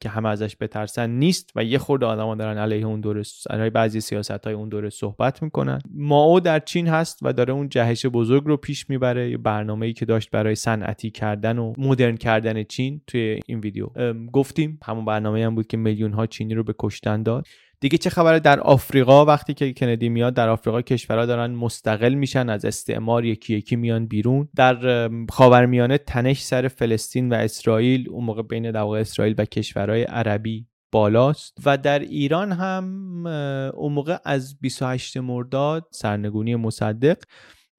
که همه ازش بترسن نیست و یه خورده آدما دارن علیه اون دوره علیه بعضی سیاست های اون دوره صحبت می‌کنن. ماو در چین هست و داره اون جهش بزرگ رو پیش می‌بره برنامه ای که داشت برای صنعتی کردن و مدرن کردن چین توی این ویدیو. گفتیم همون برنامه هم بود که میلیون ها چینی رو به کشتن داد. دیگه چه خبره در آفریقا وقتی که کندی میاد در آفریقا کشورها دارن مستقل میشن از استعمار یکی یکی میان بیرون. در خاورمیانه تنش سر فلسطین و اسرائیل اون موقع بین در اسرائیل و کشورهای عربی بالاست. و در ایران هم اون موقع از 28 مرداد سرنگونی مصدق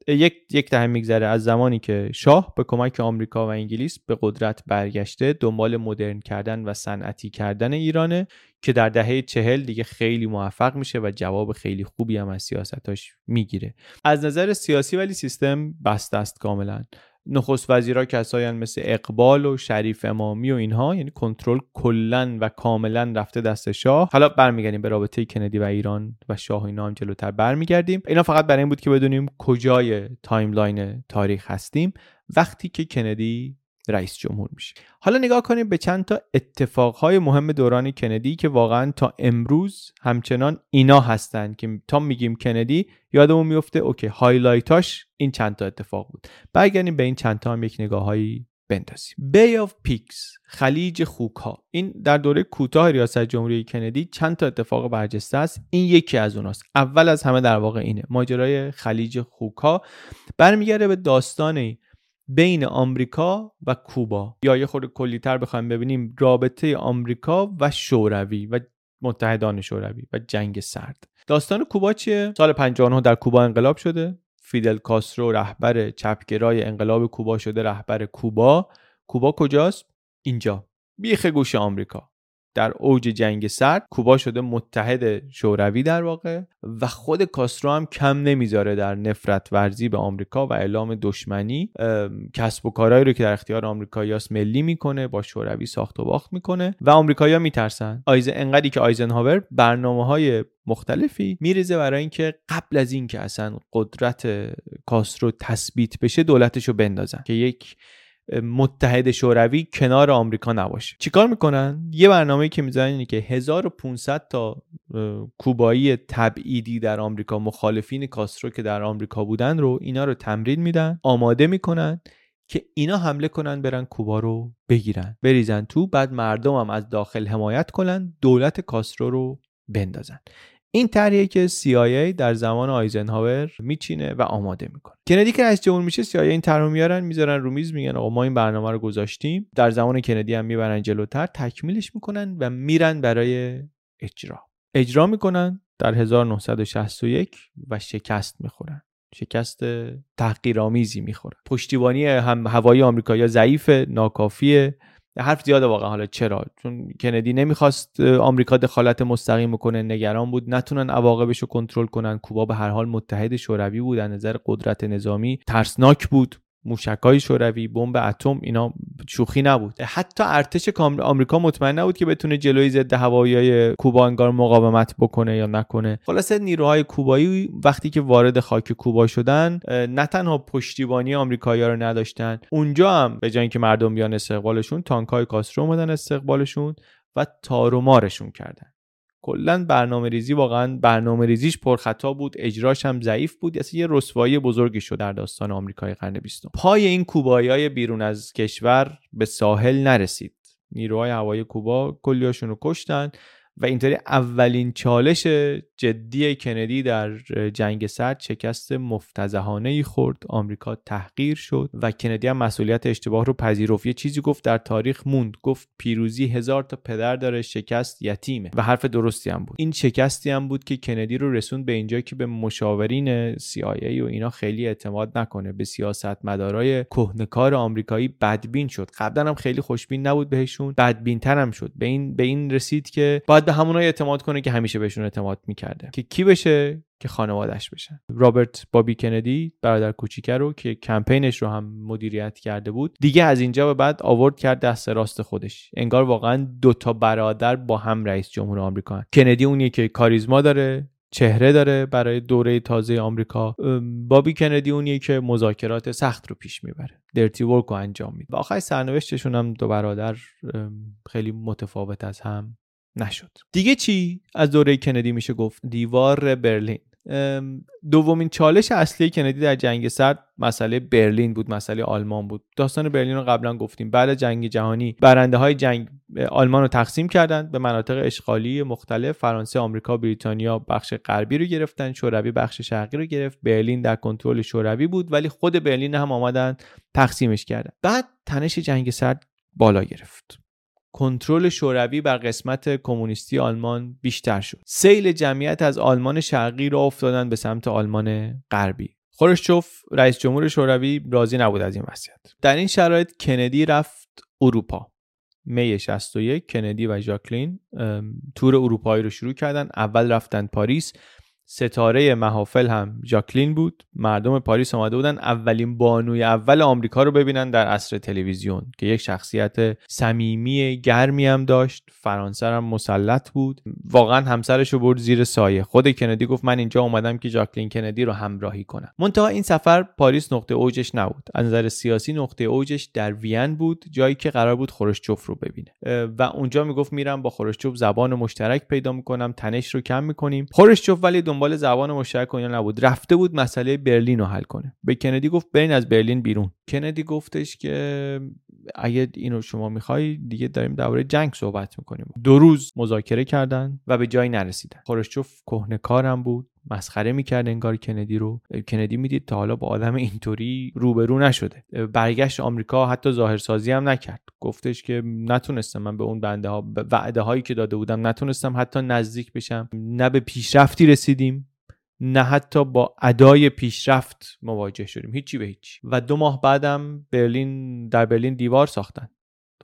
یک یک دهه میگذره. از زمانی که شاه به کمک آمریکا و انگلیس به قدرت برگشته دنبال مدرن کردن و صنعتی کردن ایرانه. که در دهه چهل دیگه خیلی موفق میشه و جواب خیلی خوبی هم از سیاستاش می‌گیره. از نظر سیاسی ولی سیستم بسته است کاملا. نخست وزیرا کسایی مثل اقبال و شریف امامی و اینها یعنی کنترل کلا و کاملا رفته دست شاه. حالا برمیگردیم به رابطه کندی و ایران و شاه و اینا هم جلوتر برمیگردیم. اینا فقط برای این بود که بدونیم کجای timeline تاریخ هستیم. وقتی که کندی رئیس جمهور میشه. حالا نگاه کنیم به چند تا اتفاقهای مهم دوران کندی که واقعا تا امروز همچنان اینا هستن که تا میگیم کندی یادمون میفته OK highlight اش این چند تا اتفاق بود. برگردیم به این چند تا هم یک نگاههایی بندازیم. Bay of Pigs خلیج خوک ها این در دوره کوتاه ریاست جمهوری کندی چند تا اتفاق برجسته است. این یکی از اوناست. اول از همه در واقع اینه. ماجرای خلیج خوک ها برمیگرده به داستانی بین آمریکا و کوبا. یا یه خورده کلیتر بخوایم ببینیم رابطه آمریکا و شوروی و متحدان شوروی و جنگ سرد. داستان کوبا چیه؟ سال 59 در کوبا انقلاب شده. فیدل کاسترو رهبر چپگرای انقلاب کوبا شده رهبر کوبا. کوبا کجاست؟ اینجا. بیخ گوش آمریکا. در اوج جنگ سرد کوبا شده متحد شوروی در واقع و خود کاسترو هم کم نمی‌ذاره در نفرت ورزی به آمریکا و اعلام دشمنی کسب و کارهایی رو که در اختیار آمریکاییاس ملی می‌کنه با شوروی ساخت و باخت می‌کنه و آمریکایی‌ها میترسن. آیز انقدری که آیزنهاور برنامه های مختلفی میریزه برای اینکه قبل از اینکه اصلا قدرت کاسترو تثبیت بشه دولتش رو بندازن. که یک متحد شوروی کنار آمریکا نباشه. چیکار می‌کنن؟ یه برنامه که می‌زنن اینه که 1500 تا کوبایی تبعیدی در آمریکا مخالفین کاسترو که در آمریکا بودن رو اینا رو تمرین میدن آماده می‌کنن که اینا حمله کنن برن کوبا رو بگیرن. بریزن تو بعد مردم هم از داخل حمایت کنن دولت کاسترو رو بندازن. این طرحیه که CIA در زمان آیزنهاور میچینه و آماده می‌کنه. کندی که رئیس جمهور میشه CIA این طرح میارن می‌ذارن رو میز میگن آقا ما این برنامه رو گذاشتیم. در زمان کندی هم می‌برن جلوتر تکمیلش می‌کنن و میرن برای اجرا. اجرا می‌کنن در 1961 و شکست می‌خورن. شکست تحقیرآمیزی می‌خورن پشتیبانی هم هوایی آمریکا ضعیف ناکافیه. حرف زیاده واقعا. حالا چرا؟ چون کندی نمی‌خواست آمریکا دخالت مستقیم کنه. نگران بود. نتونن عواقبش رو کنترل کنن. کوبا به هر حال متحد شوروی بود. از نظر قدرت نظامی ترسناک بود. موشکای شوروی بمب اتم اینا شوخی نبود. حتی ارتش آمریکا مطمئن نبود که بتونه جلوی ضد هوایی کوبا انگار مقاومت بکنه یا نکنه. خلاصه نیروهای کوبایی وقتی که وارد خاک کوبا شدن نه تنها پشتیبانی آمریکایی‌ها رو نداشتن اونجا هم به جای اینکه مردم بیان استقبالشون تانکای کاسترو اومدن استقبالشون و تارومارشون کردن. کلا برنامه ریزی واقعا برنامه ریزیش پرخطا بود اجراش هم ضعیف بود اصلا یه رسوایی بزرگی شد در داستان آمریکای قرن بیستم. پای این کوبایی بیرون از کشور به ساحل نرسید. نیروهای هوایی کوبا کلیاشون رو کشتن. و اینطوری اولین چالش جدی کندی در جنگ سرد شکست مفتزهانه ای خورد. آمریکا تحقیر شد و کندی هم مسئولیت اشتباه رو پذیرفت. یه چیزی گفت در تاریخ موند. گفت پیروزی هزار تا پدر داره شکست یتیمه. و حرف درستی هم بود. این شکستی هم بود که کندی رو رسوند به اینجا که به مشاورین CIA و اینا خیلی اعتماد نکنه. به سیاست مدارای کهنکار آمریکایی بدبین شد. قبلا هم خیلی خوشبین نبود بهشون. بدبین هم شد. به این به این رسید که باید به همونایی اعتماد کنه که همیشه بهشون اعتماد می‌کرده. که کی بشه؟ که خانوادهش بشن رابرت بابی کندی برادر کوچیکه رو که کمپینش رو هم مدیریت کرده بود دیگه از اینجا به بعد آورد کرد دست راست خودش. انگار واقعا دو تا برادر با هم رئیس جمهور آمریکا کندی اونیه که کاریزما داره چهره داره برای دوره تازه آمریکا. بابی کندی اونیه که مذاکرات سخت رو پیش می‌بره. درتی ورک رو انجام میده. آخر سرنوشتشون هم دو برادر خیلی متفاوت از هم. نشد. دیگه چی؟ از دوره کندی میشه گفت. دیوار برلین. دومین چالش اصلی کندی در جنگ سرد مسئله برلین بود مسئله آلمان بود. داستان برلین رو قبلا گفتیم. بعد جنگ جهانی برنده های جنگ آلمان رو تقسیم کردند به مناطق اشغالی مختلف. فرانسه آمریکا بریتانیا بخش غربی رو گرفتن. شوروی بخش شرقی رو گرفت. برلین در کنترل شوروی بود ولی خود برلین هم آمدن تقسیمش کردن. بعد تنش جنگ سرد بالا گرفت. کنترل شوروی بر قسمت کمونیستی آلمان بیشتر شد. سیل جمعیت از آلمان شرقی را افتادن به سمت آلمان غربی. خورشچوف رئیس جمهور شوروی راضی نبود از این وضعیت. در این شرایط کندی رفت اروپا. می 61 کندی و ژاکلین تور اروپایی رو شروع کردن. اول رفتن پاریس. ستاره محافل هم ژاکلین بود. مردم پاریس آمده بودن اولین بانوی اول آمریکا رو ببینن در عصر تلویزیون که یک شخصیت صمیمی گرمی هم داشت. فرانسه هم مسلط بود. واقعا همسرش رو برد زیر سایه. خود کندی گفت من اینجا اومدم که ژاکلین کندی رو همراهی کنم. منتها این سفر پاریس نقطه اوجش نبود. از نظر سیاسی نقطه اوجش در وین بود جایی که قرار بود خروشچوف رو ببینه. و اونجا می‌گفت میرم با خروشچوف زبان مشترک پیدا می‌کنم تنش رو کم می‌کنیم. خروشچوف ولی دنبال زبان مشترک اینا نبود. رفته بود مسئله برلین رو حل کنه. به کندی گفت برین از برلین بیرون. کندی گفتش که اگه اینو شما می‌خوای دیگه داریم درباره جنگ صحبت می‌کنیم. دو روز مذاکره کردن و به جایی نرسیدن. خروشچوف کهنه کارم بود. مسخره می‌کرد انگار کندی رو. کندی می‌دید تا حالا با آدم اینطوری روبرو نشده. برگشت آمریکا حتی ظاهرسازی هم نکرد. گفتش که نتونستم من به اون بنده ها وعده هایی که داده بودم نتونستم حتی نزدیک بشم. نه به پیشرفتی رسیدیم نه حتی با ادای پیشرفت مواجه شدیم. هیچی به هیچ و دو ماه بعدم برلین در برلین دیوار ساختن.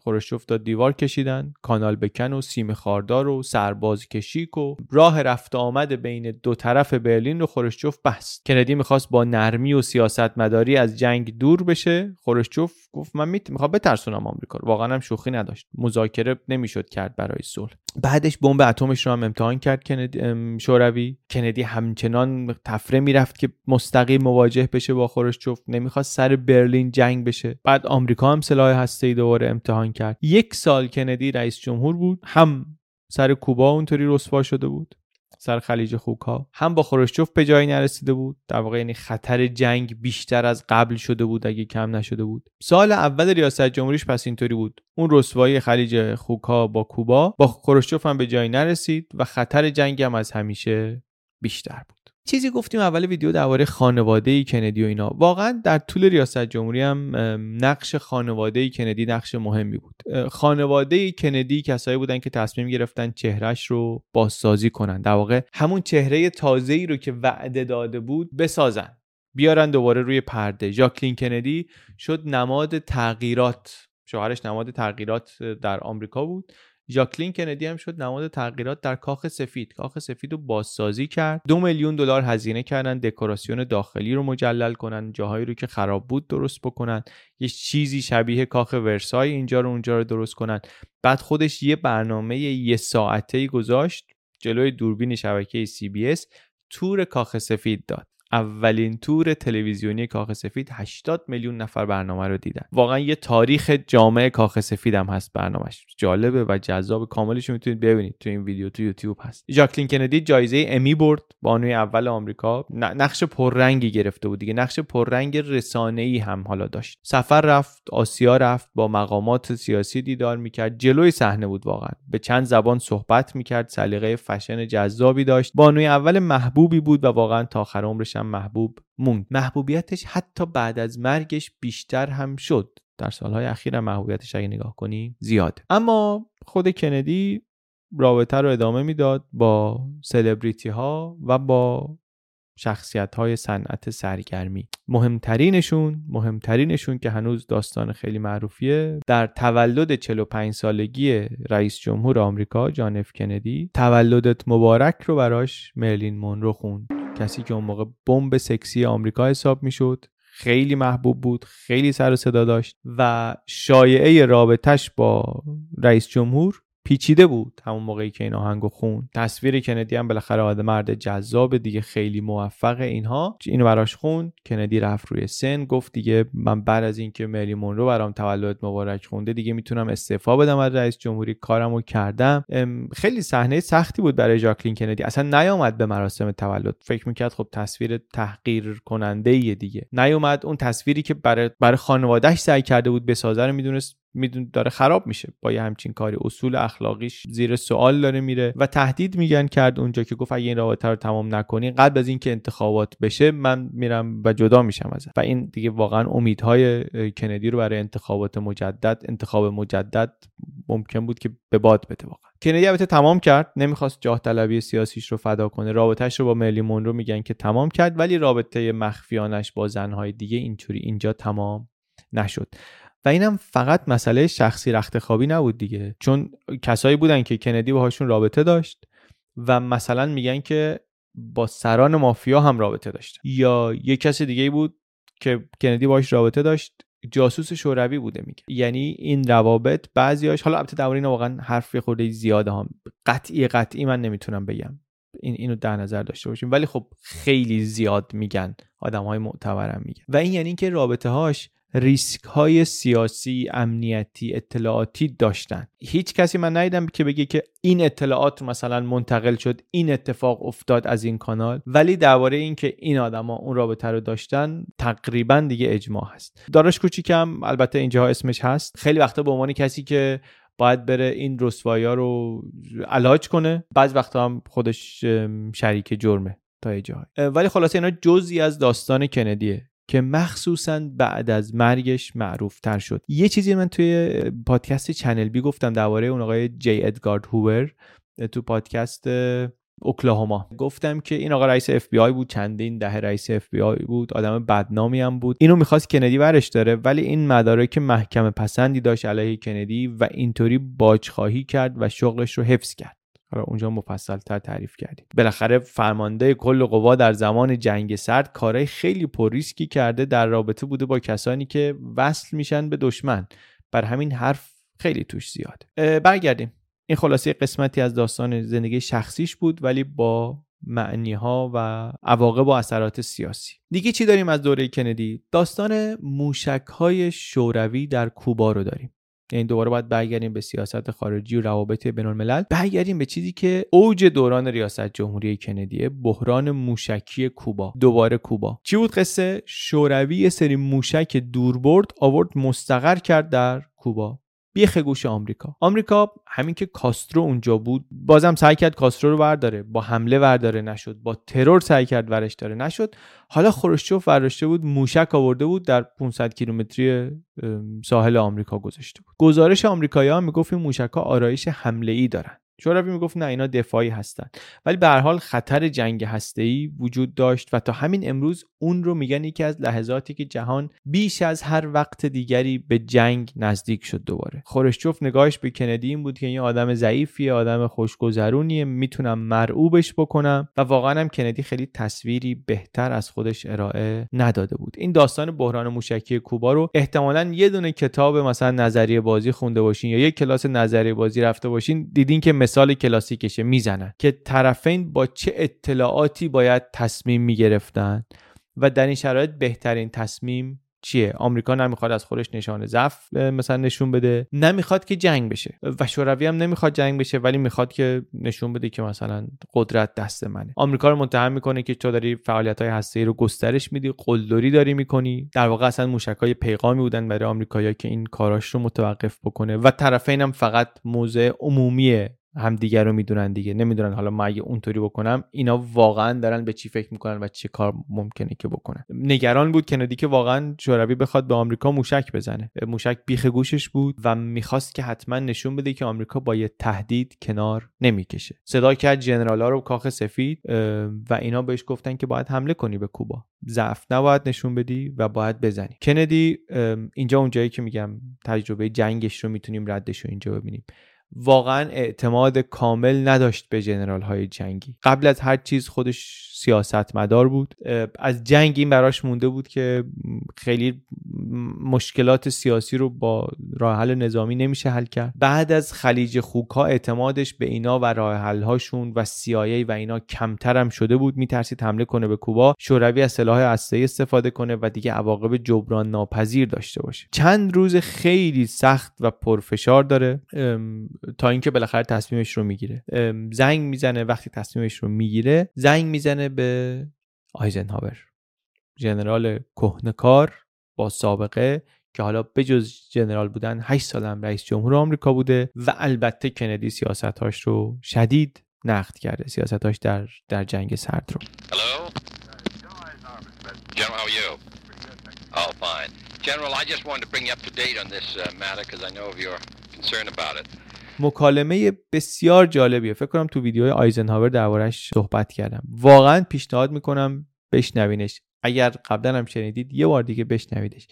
خروشچوف تا دیوار کشیدن کانال بکن و سیم خاردار و سرباز کشیک و راه رفت آمد بین دو طرف برلین رو خروشچوف بست. کندی می‌خواست با نرمی و سیاست مداری از جنگ دور بشه. خروشچوف گفت من می‌خوام بترسونم آمریکا رو. واقعا هم شوخی نداشت. مذاکره نمی‌شد کرد برای صلح. بعدش بمب اتمش رو هم امتحان کرد کندی شوروی. کندی همچنان تفره می‌رفت که مستقیم مواجه بشه با خروشچوف نمی‌خواست سر برلین جنگ بشه. بعد آمریکا هم سلاح هسته‌ای دوباره امتحان کرد. یک سال کندی رئیس جمهور بود. هم سر کوبا اونطوری رسوا شده بود. سر خلیج خوکا. هم با خروشچوف به جایی نرسیده بود. در واقع یعنی خطر جنگ بیشتر از قبل شده بود اگه کم نشده بود. سال اول ریاست جمهوریش پس اینطوری بود. اون رسوایی خلیج خوکا با کوبا با خروشچوف هم به جایی نرسید و خطر جنگ هم از همیشه بیشتر بود. چیزی گفتیم اول ویدیو درباره خانواده کندی و اینا. واقعا در طول ریاست جمهوری هم نقش خانواده کندی نقش مهمی بود. خانواده کندی کسایی بودن که تصمیم گرفتن چهرش رو بازسازی کنن. در واقع همون چهره تازه ای رو که وعده داده بود بسازن. بیارن دوباره روی پرده. ژاکلین کندی شد نماد تغییرات. شوهرش نماد تغییرات در آمریکا بود. ژاکلین کندی هم شد نماد تغییرات در کاخ سفید. کاخ سفید رو بازسازی کرد. دو میلیون دلار هزینه کردن دکوراسیون داخلی رو مجلل کنن جاهایی رو که خراب بود درست بکنن. یه چیزی شبیه کاخ ورسای اینجا رو اونجا رو درست کنن. بعد خودش یه برنامه یه ساعته گذاشت جلوی دوربین شبکه سی بی تور کاخ سفید داد. اولین تور تلویزیونی کاخ سفید 80 میلیون نفر برنامه رو دیدن. واقعا یه تاریخ جامعه کاخ سفید هم هست برنامهش. جالبه و جذاب. کاملش می‌تونید ببینید. تو این ویدیو تو یوتیوب هست. ژاکلین کندی جایزه امی برد بانوی اول آمریکا. نقش پررنگی گرفته بود دیگه. نقش پررنگ ای هم حالا داشت. سفر رفت آسیا رفت با مقامات سیاسی دیدار می‌کرد. جلوی صحنه بود واقعا. به چند زبان صحبت می‌کرد. سلیقه فشن جذابی داشت. بانوی اول محبوبی بود و واقعا تا آخر عمرش هم محبوب موند. محبوبیتش حتی بعد از مرگش بیشتر هم شد. در سالهای اخیر محبوبیتش اگه نگاه کنی زیاد. اما خود کندی رابطه رو ادامه می‌داد با سلبریتی ها و با شخصیت های صنعت سرگرمی. مهمترینشون مهمترینشون که هنوز داستان خیلی معروفیه در تولد 45 سالگی رئیس جمهور آمریکا جان اف کندی تولدت مبارک رو براش مرلین مونرو خوند. کسی که اون موقع بمب سکسی آمریکا حساب می‌شد خیلی محبوب بود خیلی سر و صدا داشت و شایعه رابطش با رئیس جمهور پیچیده بود همون موقعی که این آهنگو خون. تصویر کندی هم بالاخره آدم مرد جذاب دیگه خیلی موفق اینها. اینو براش خون. کندی رفت روی سن. گفت دیگه من بعد از اینکه مری مونرو برام تولد مبارک خونده دیگه می‌تونم استعفا بدم از رئیس جمهوری. کارمو کردم. خیلی صحنه سختی بود برای ژاکلین کندی. اصلا نیامد به مراسم تولد. فکر می‌کرد خب تصویر تحقیر کننده دیگه. نیومد اون تصویری که برای برای خانوادهش سعی کرده بود بسازه رو می‌دونست میدون داره خراب میشه با یه همچین کاری. اصول اخلاقیش زیر سوال داره میره و تهدید میگن کرد اونجا که گفت اگه این رابطه رو تمام نکنی قبل از اینکه انتخابات بشه من میرم و جدا میشم ازت. و این دیگه واقعا امیدهای کندی رو برای انتخابات مجدد انتخاب مجدد ممکن بود که به باد بده واقعا. کندی البته تمام کرد نمی‌خواست جاه طلبی سیاسیش رو فدا کنه. رابطهش رو با ملی رو میگن که تمام کرد ولی رابطه مخفیانش با زنهای دیگه اینطوری اینجا تمام نشد. و اینم فقط مسئله شخصی رخت خوابی نبود دیگه. چون کسایی بودن که کندی باهاشون رابطه داشت و مثلا میگن که با سران مافیا هم رابطه داشت یا یه کس دیگه بود که کندی باهاش رابطه داشت جاسوس شوروی بوده میگه. یعنی این روابط بعضیاش حالا البته اینا واقعا حرف خورده زیاده هم قطعی قطعی من نمی‌تونم بگم. این اینو در نظر داشته باشیم. ولی خب خیلی زیاد میگن. آدم های معتبرم میگن. و این یعنی که رابطه هاش ریسک های سیاسی امنیتی اطلاعاتی داشتن. هیچ کسی من ندیدم که بگه که این اطلاعات مثلا منتقل شد این اتفاق افتاد از این کانال. ولی درباره اینکه این آدما اون رابطه رو داشتن تقریبا دیگه اجماع هست. داراش کوچیکم البته اینجا اسمش هست. خیلی وقتا به عنوان کسی که باید بره این رسوایی رو علاج کنه بعض وقتا هم خودش شریک جرمه تا ولی خلاصه اینا جزی از داستان کندیه که مخصوصا بعد از مرگش معروف تر شد. یه چیزی من توی پادکست چنل بی گفتم درباره اون آقای جی ادگار هوور تو پادکست اوکلاهوما. گفتم که این آقا رئیس اف بی آی بود چندین دهه رئیس اف بی آی بود آدم بدنامی هم بود. اینو می‌خواست کندی ورش داره ولی این مدارک محکمه پسندی داشت علیه کندی و اینطوری باجخواهی کرد و شغلش رو حفظ کرد. حالا اونجا مفصل تر تعریف کردیم. بالاخره فرمانده کل قوا در زمان جنگ سرد کارهای خیلی پر ریسکی کرده در رابطه بوده با کسانی که وصل میشن به دشمن. بر همین حرف خیلی توش زیاده برگردیم. این خلاصه قسمتی از داستان زندگی شخصیش بود ولی با معنی ها و عواقب و اثرات سیاسی. دیگه چی داریم از دوره کندی؟ داستان موشک های شوروی در کوبا رو داریم. یعنی دوباره باید برگردیم به سیاست خارجی و روابط بین الملل برگردیم به چیزی که اوج دوران ریاست جمهوری کندیه بحران موشکی کوبا. دوباره کوبا. چی بود قصه؟ شوروی سری موشک دوربرد آورد مستقر کرد در کوبا. بیخ گوش آمریکا. آمریکا همین که کاسترو اونجا بود بازم سعی کرد کاسترو رو ورداره. با حمله ورداره نشد. با ترور سعی کرد ورش داره نشد. حالا خروشچوف ورداشته بود موشک آورده بود در 500 کیلومتری ساحل آمریکا گذاشته بود. گزارش آمریکایی‌ها می‌گفت این موشک ها آرایش حمله ای دارن. شوروی می‌گفت نه اینا دفاعی هستن. ولی به هر حال خطر جنگ ای وجود داشت و تا همین امروز اون رو میگن یکی از لحظاتی که جهان بیش از هر وقت دیگری به جنگ نزدیک شد دوباره. خورشچوف نگاهش به کندی این بود که این آدم ضعیفیه آدم خوشگذرونیه می‌تونم مرعوبش بکنم و واقعا هم کندی خیلی تصویری بهتر از خودش ارائه نداده بود. این داستان بحران موشکی کوبا رو احتمالا یه دونه کتاب مثلا نظریه بازی خونده باشین یا یک کلاس نظریه بازی رفته باشین دیدین که مثال کلاسیکشه می‌زنن که طرفین با چه اطلاعاتی باید تصمیم می‌گرفتن و در این شرایط بهترین تصمیم چیه؟ آمریکا نمی‌خواد از خودش نشان ضعف مثلا نشون بده. نمی‌خواد که جنگ بشه و شوروی هم نمی‌خواد جنگ بشه ولی می‌خواد که نشون بده که مثلا قدرت دست منه. آمریکا رو متهم می‌کنه که تو داری فعالیت های هسته رو گسترش میدی قلدری داری می‌کنی. در واقع اصلا موشک های پیغامی بودن برای آمریکایی‌ها که این کاراش رو متوقف بکنه و طرفین هم فقط موضع عمومی همدیگر رو می‌دونن دیگه. نمی‌دونن حالا من اگه اونطوری بکنم اینا واقعا دارن به چی فکر می‌کنن و چه کار ممکنه که بکنن نگران بود کندی که واقعا شوروی بخواد به آمریکا موشک بزنه. موشک بیخ گوشش بود و می‌خواست که حتما نشون بده که آمریکا با یه تهدید کنار نمی‌کشه. صدا کرد ها رو کاخ سفید و اینا بهش گفتن که باید حمله کنی به کوبا. ضعف نباید نشون بدی و باید بزنی. کندی اینجا اونجایی که میگم تجربه جنگش رو می‌تونیم ردش رو اینجا ببینیم. واقعا اعتماد کامل نداشت به جنرال های جنگی. قبل از هر چیز خودش سیاستمدار بود. از جنگ این براش مونده بود که خیلی مشکلات سیاسی رو با راه حل نظامی نمیشه حل کرد. بعد از خلیج خوکا اعتمادش به اینا و راه حل هاشون و CIA و اینا کمتر هم شده بود میترسید حمله کنه به کوبا شوروی از سلاح هسته‌ای استفاده کنه و دیگه عواقب جبران ناپذیر داشته باشه. چند روز خیلی سخت و پرفشار داره تا اینکه بالاخره تصمیمش رو می‌گیره. زنگ می‌زنه وقتی تصمیمش رو می‌گیره زنگ می‌زنه به آیزنهاور ژنرال کهنکار با سابقه که حالا بجز جنرال بودن 8 سال هم رئیس جمهور آمریکا بوده و البته کندی سیاستاش رو شدید نقد کرده سیاستاش در در جنگ سرد رو. General, I just wanted to bring you up to date on this uh, matter because I know of your concern about it. مکالمه بسیار جالبیه. فکر کنم تو ویدیوهای آیزنهاور دربارش صحبت کردم. واقعا پیشنهاد می‌کنم بشنوینش. اگر قبلا هم شنیدید یه بار دیگه بشنویدش.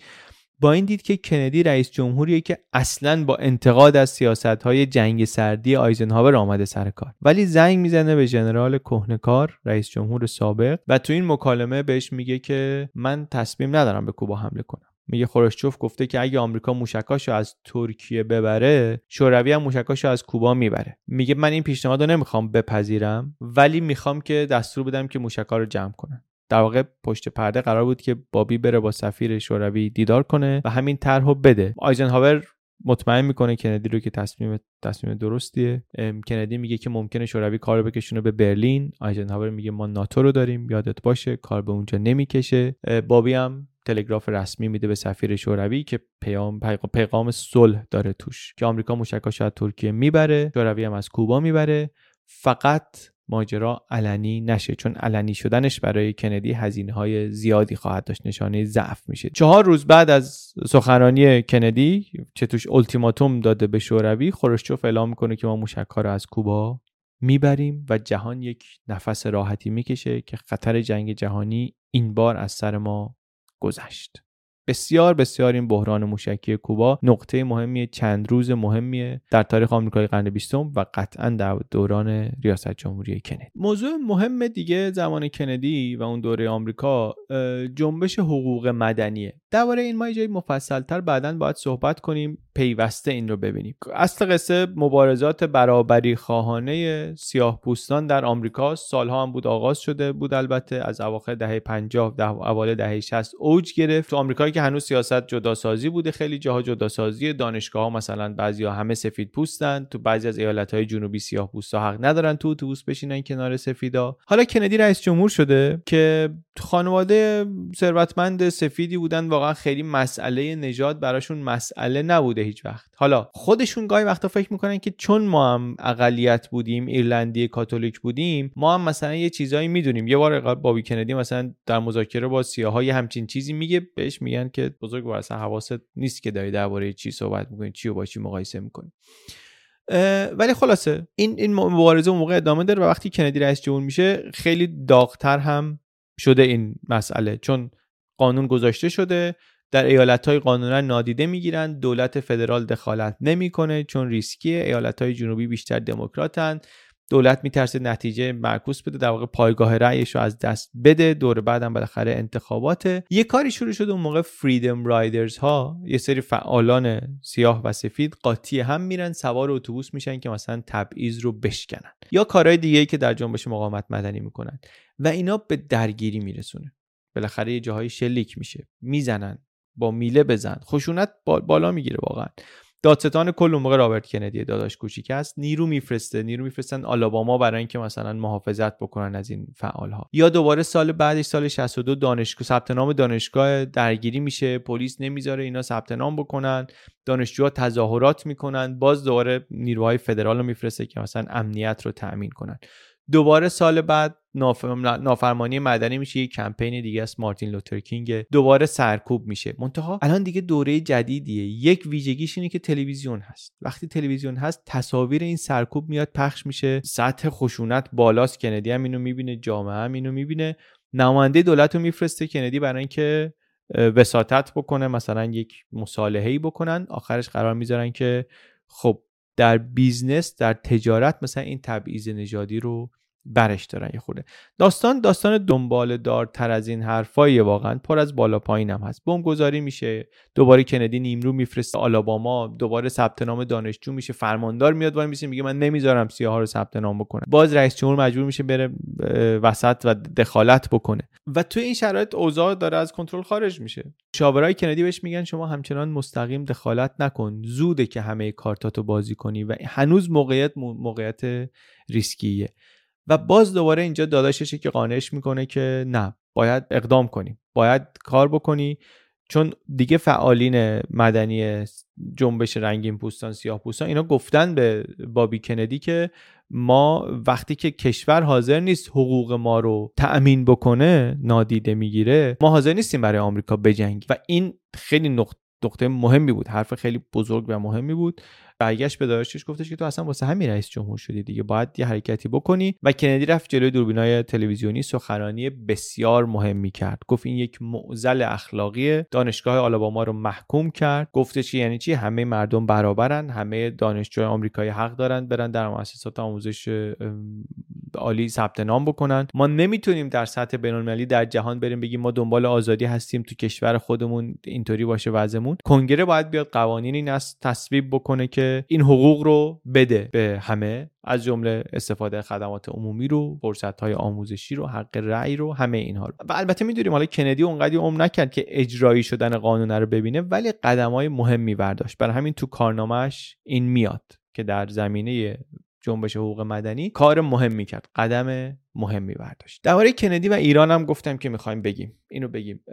با این دید که کندی رئیس جمهوریه که اصلا با انتقاد از سیاست های جنگ سردی آیزنهاور آمده سر کار. ولی زنگ می‌زنه به ژنرال کهنکار رئیس جمهور سابق و تو این مکالمه بهش میگه که من تصمیم ندارم به کوبا حمله کنم. میگه خروشچوف گفته که اگه آمریکا موشکاشو از ترکیه ببره شوروی هم موشکاشو از کوبا می‌بره. میگه من این پیشنهاد رو نمی‌خوام بپذیرم ولی می‌خوام که دستور بدم که موشکا رو جمع کنن. در واقع پشت پرده قرار بود که بابی بره با سفیر شوروی دیدار کنه و همین طرحو بده. آیزنهاور مطمئن می‌کنه کندی رو که تصمیم تصمیم درستیه. کندی میگه که ممکنه شوروی کار رو بکشونه به برلین. آیزنهاور میگه ما ناتو رو داریم یادت باشه کار به اونجا نمی‌کشه. بابی هم تلگراف رسمی میده به سفیر شوروی که پیام پیغام صلح داره توش که آمریکا موشکاش از ترکیه می‌بره شوروی هم از کوبا می‌بره. فقط ماجرا علنی نشه چون علنی شدنش برای کندی هزینه های زیادی خواهد داشت نشانه ضعف میشه. چهار روز بعد از سخنرانی کندی چه توش التیماتوم داده به شوروی خروشچوف اعلام می‌کنه که ما موشک رو از کوبا می‌بریم و جهان یک نفس راحتی می‌کشه که خطر جنگ جهانی این بار از سر ما گذشت. بسیار بسیار این بحران موشکی کوبا نقطه مهمی چند روز مهمیه در تاریخ آمریکای قرن بیستم و قطعا در دوران ریاست جمهوری کندی موضوع مهم دیگه زمان کندی و اون دوره آمریکا جنبش حقوق مدنیه. درباره این ما جایی مفصلتر بعدا باید صحبت کنیم پیوسته این رو ببینیم. اصل قصه مبارزات برابری خواهانه سیاه پوستان در آمریکا سالها هم بود آغاز شده بود البته از اواخر دهه 50 ده اوایل دهه 60 اوج گرفت. تو آمریکایی که هنوز سیاست جداسازی بوده خیلی جاها جداسازی دانشگاه ها مثلا بعضیا همه سفید پوستن. تو بعضی از ایالت های جنوبی سیاه پوستا حق ندارن تو اتوبوس بشینن کنار سفیدا. حالا کندی رئیس جمهور شده که خانواده ثروتمند سفیدی بودن واقعا خیلی مسئله نجات براشون مسئله نبوده هیچ وقت. حالا خودشون گاهی وقتا فکر می‌کنن که چون ما هم اقلیت بودیم ایرلندی کاتولیک بودیم ما هم مثلا یه چیزایی می‌دونیم. یه بار بابی کندی مثلا در مذاکره با سیاهای همچین چیزی میگه بهش میگن که بزرگ اصلا حواست نیست که داری درباره چی صحبت می‌کنی چی و با چی مقایسه می‌کنی. ولی خلاصه این این مبارزه اون موقع ادامه داره و وقتی کندی رئیس جمهور میشه خیلی داغتر هم شده این مسئله. چون قانون گذاشته شده در ایالت های قانونا نادیده می‌گیرن دولت فدرال دخالت نمی‌کنه چون ریسکی ایالت های جنوبی بیشتر دموکراتن. دولت میترسه نتیجه معکوس بده در واقع پایگاه رأیش رو از دست بده. دور بعدم بالاخره انتخاباته یه کاری شروع شد اون موقع فریدم رایدرز ها یه سری فعالان سیاه و سفید قاطی هم میرن سوار اتوبوس میشن که مثلا تبعیض رو بشکنن. یا کارهای دیگه که در جنبش مقاومت مدنی می‌کنن. و اینا به درگیری میرسونه. بالاخره یه جاهای شلیک میشه. می‌زنن. با میله بزن. خشونت بالا می‌گیره واقعا. دادستان کل موقع رابرت کندی داداش کوچیک است. نیرو میفرسته. نیرو میفرستن آلاباما برای اینکه مثلا محافظت بکنن از این فعال ها یا دوباره سال بعدش سال 62 دانشگاه ثبت نام دانشگاه درگیری میشه. پلیس نمی‌ذاره اینا ثبت نام بکنن. دانشجوها تظاهرات می‌کنن. باز دوباره نیروهای فدرال رو میفرسته که مثلا امنیت رو تأمین کنن. دوباره سال بعد نافرمانی مدنی میشه یک کمپین دیگه است مارتین لوترکینگ دوباره سرکوب میشه. منتها الان دیگه دوره جدیدیه. یک ویژگیش اینه که تلویزیون هست. وقتی تلویزیون هست تصاویر این سرکوب میاد پخش میشه. سطح خشونت بالاست. کندی هم اینو می‌بینه جامعه هم اینو می‌بینه. نماینده دولت رو میفرسته. کندی برای اینکه وساطت بکنه مثلا یک مصالحه بکنن. آخرش قرار می‌ذارن که خب در business در تجارت مثلا این تبعیض نژادی رو برش دارن یه خورده. داستان داستان دنبال دارتر از این حرفایی واقعا پر از بالا پایین هم هست. بمب گذاری میشه دوباره کندی نیرو میفرسته آلاباما دوباره ثبت نام دانشجو میشه فرماندار میاد وایمیسه میگه من نمی‌ذارم سیاها رو ثبت نام بکنه باز رئیس جمهور مجبور میشه بره وسط و دخالت بکنه. و توی این شرایط اوضاع داره از کنترل خارج میشه. مشاورای کندی بهش میگن شما همچنان مستقیم دخالت نکن. زوده که همه کارتاتو بازی کنی. و هنوز موقعیت موقعیت ریسکیه. و باز دوباره اینجا داداششه که قانعش می‌کنه که نه باید اقدام کنی. باید کار بکنی. چون دیگه فعالین مدنی جنبش رنگین پوستان سیاه پوستان اینا گفتن به بابی کندی که ما وقتی که کشور حاضر نیست حقوق ما رو تأمین بکنه نادیده می‌گیره ما حاضر نیستیم برای آمریکا بجنگیم. و این خیلی نقطه مهمی بود. حرف خیلی بزرگ و مهمی بود. برگشت به داداشش گفتش که تو اصلا واسه همین رئیس جمهور شدی دیگه باید یه حرکتی بکنی. و کندی رفت جلوی دوربینای تلویزیونی سخنرانی بسیار مهمی کرد. گفت این یک معضل اخلاقی دانشگاه آلاباما رو محکوم کرد. گفتش که یعنی چی؟ همه مردم برابرن همه دانشجوی آمریکایی حق دارن برن در مؤسسات آموزش عالی ثبت نام بکنن. ما نمی‌تونیم در سطح بین‌المللی در جهان بریم بگیم ما دنبال آزادی هستیم تو کشور خودمون اینطوری باشه وضعمون. کنگره باید بیاد قوانینی تصویب بکنه که این حقوق رو بده به همه از جمله استفاده خدمات عمومی رو فرصت های آموزشی رو حق رأی رو همه اینها رو. و البته می‌دونیم حالا کندی اونقدی عمر نکرد که اجرایی شدن قانون رو ببینه ولی قدم های مهمی برداشت. برای همین تو کارنامهش این میاد که در زمینه جنبش حقوق مدنی کار مهمی کرد قدم مهمی برداشت. درباره کندی و ایران هم گفتم که می‌خوایم بگیم. اینو بگیم.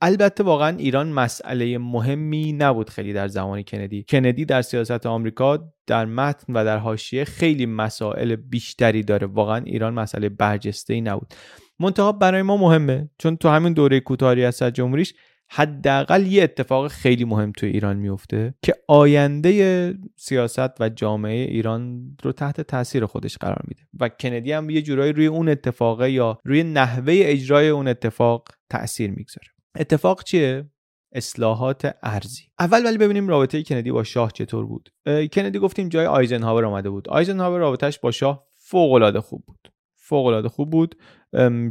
البته واقعا ایران مسئله مهمی نبود خیلی در زمان کندی. کندی در سیاست آمریکا در متن و در حاشیه خیلی مسائل بیشتری داره. واقعا ایران مسئله برجسته ای نبود. منتها برای ما مهمه. چون تو همین دوره کوتاهی از جمهوریش حداقل یه اتفاق خیلی مهم توی ایران میفته که آینده سیاست و جامعه ایران رو تحت تاثیر خودش قرار میده. و کندی هم یه جورایی روی اون اتفاقه یا روی نحوه اجرای اون اتفاق تاثیر می‌گذاره. اتفاق چیه؟ اصلاحات ارزی اول ولی ببینیم رابطه کندی با شاه چطور بود. کندی گفتیم جای آیزنهاور آمده بود. آیزنهاور رابطهش با شاه فوق العاده خوب بود. فوق العاده خوب بود.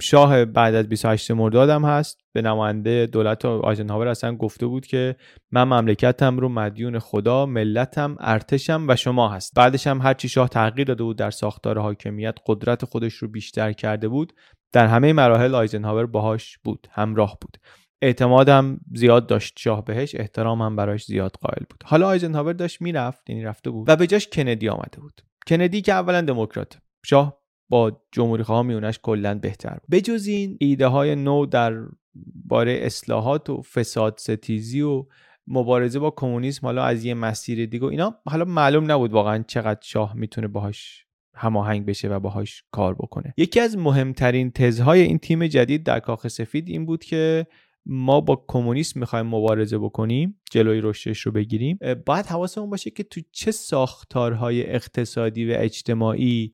شاه بعد از 28 مرداد هم هست. به نماینده دولت آیزنهاور اصلا گفته بود که من مملکتم رو مدیون خدا ملتم ارتشم و شما هست. بعدش هم هرچی شاه تغییر داده بود در ساختار حاکمیت قدرت خودش رو بیشتر کرده بود. در همه مراحل آیزنهاور باهاش بود همراه بود. اعتمادم زیاد داشت شاه بهش احترام هم براش زیاد قائل بود. حالا آیزنهاور داشت می‌رفت یعنی رفته بود. و به جاش کندی آمده بود. کندی که اولا دموکرات. شاه با جمهوری خواه میونش کلا بهتر بود. بجز این ایده های نو در باره اصلاحات و فساد ستیزی و مبارزه با کمونیسم حالا از یه مسیر دیگه اینا حالا معلوم نبود واقعا چقدر شاه می‌تونه باهاش هماهنگ بشه و باهاش کار بکنه. یکی از مهمترین تزهای این تیم جدید در کاخ سفید این بود که ما با کمونیسم می‌خوایم مبارزه بکنیم. جلوی رشدش رو بگیریم. باید حواسمون باشه که تو چه ساختارهای اقتصادی و اجتماعی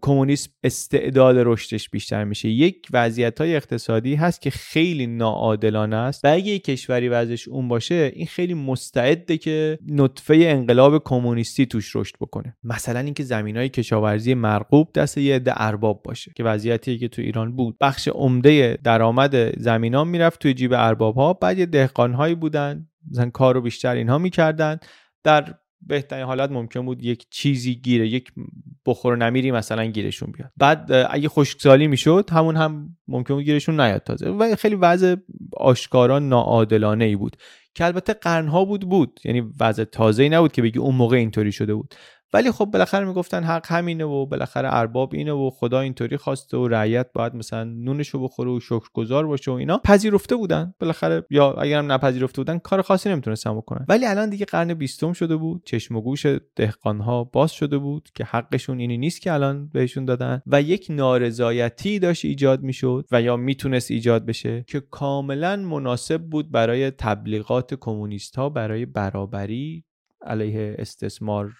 کمونیسم استعداد رشدش بیشتر میشه. یک وضعیت های اقتصادی هست که خیلی ناعادلانه است و اگه یک کشوری وضعش اون باشه این خیلی مستعده که نطفه انقلاب کمونیستی توش رشد بکنه. مثلا اینکه زمین های کشاورزی مرغوب دست یه عده ارباب باشه که وضعیتی که تو ایران بود. بخش عمده درآمد زمینان می‌رفت توی جیب ارباب ها بعد یه دهقان هایی بودن. مثلا کارو بیشتر اینها می‌کردن. در بهترین حالت ممکن بود یک چیزی گیره یک بخور نمیری مثلا گیرشون بیاد. بعد اگه خشکسالی می‌شد همون هم ممکن بود گیرشون نیاد تازه. و خیلی وضع آشکارا ناعادلانه ای بود. که البته قرنها بود بود. یعنی وضع تازه ای نبود که بگی اون موقع اینطوری شده بود. ولی خب بالاخره می‌گفتن حق همینه و بالاخره ارباب اینه و خدا اینطوری خواسته و رعیت باید مثلا نونشو بخوره و شکرگزار باشه و اینا. پذیرفته بودن. بالاخره یا اگرم نپذیرفته بودن کار خاصی نمی‌تونستن بکنن. ولی الان دیگه قرن بیستم شده بود. چشم و گوش دهقانها باز شده بود که حقشون اینی نیست که الان بهشون دادن. و یک نارضایتی داشت ایجاد می‌شد و یا می‌تونست ایجاد بشه که کاملا مناسب بود برای تبلیغات کمونیست ها برای برابری علیه استثمار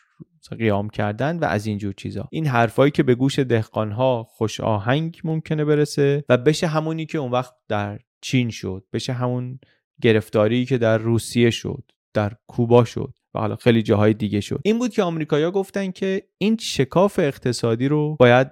قیام کردن و از اینجور چیزا. این حرفایی که به گوش دهقانها خوش آهنگ ممکنه برسه و بشه همونی که اون وقت در چین شد بشه همون گرفتاری که در روسیه شد در کوبا شد و حالا خیلی جاهای دیگه شد. این بود که آمریکایی‌ها گفتن که این شکاف اقتصادی رو باید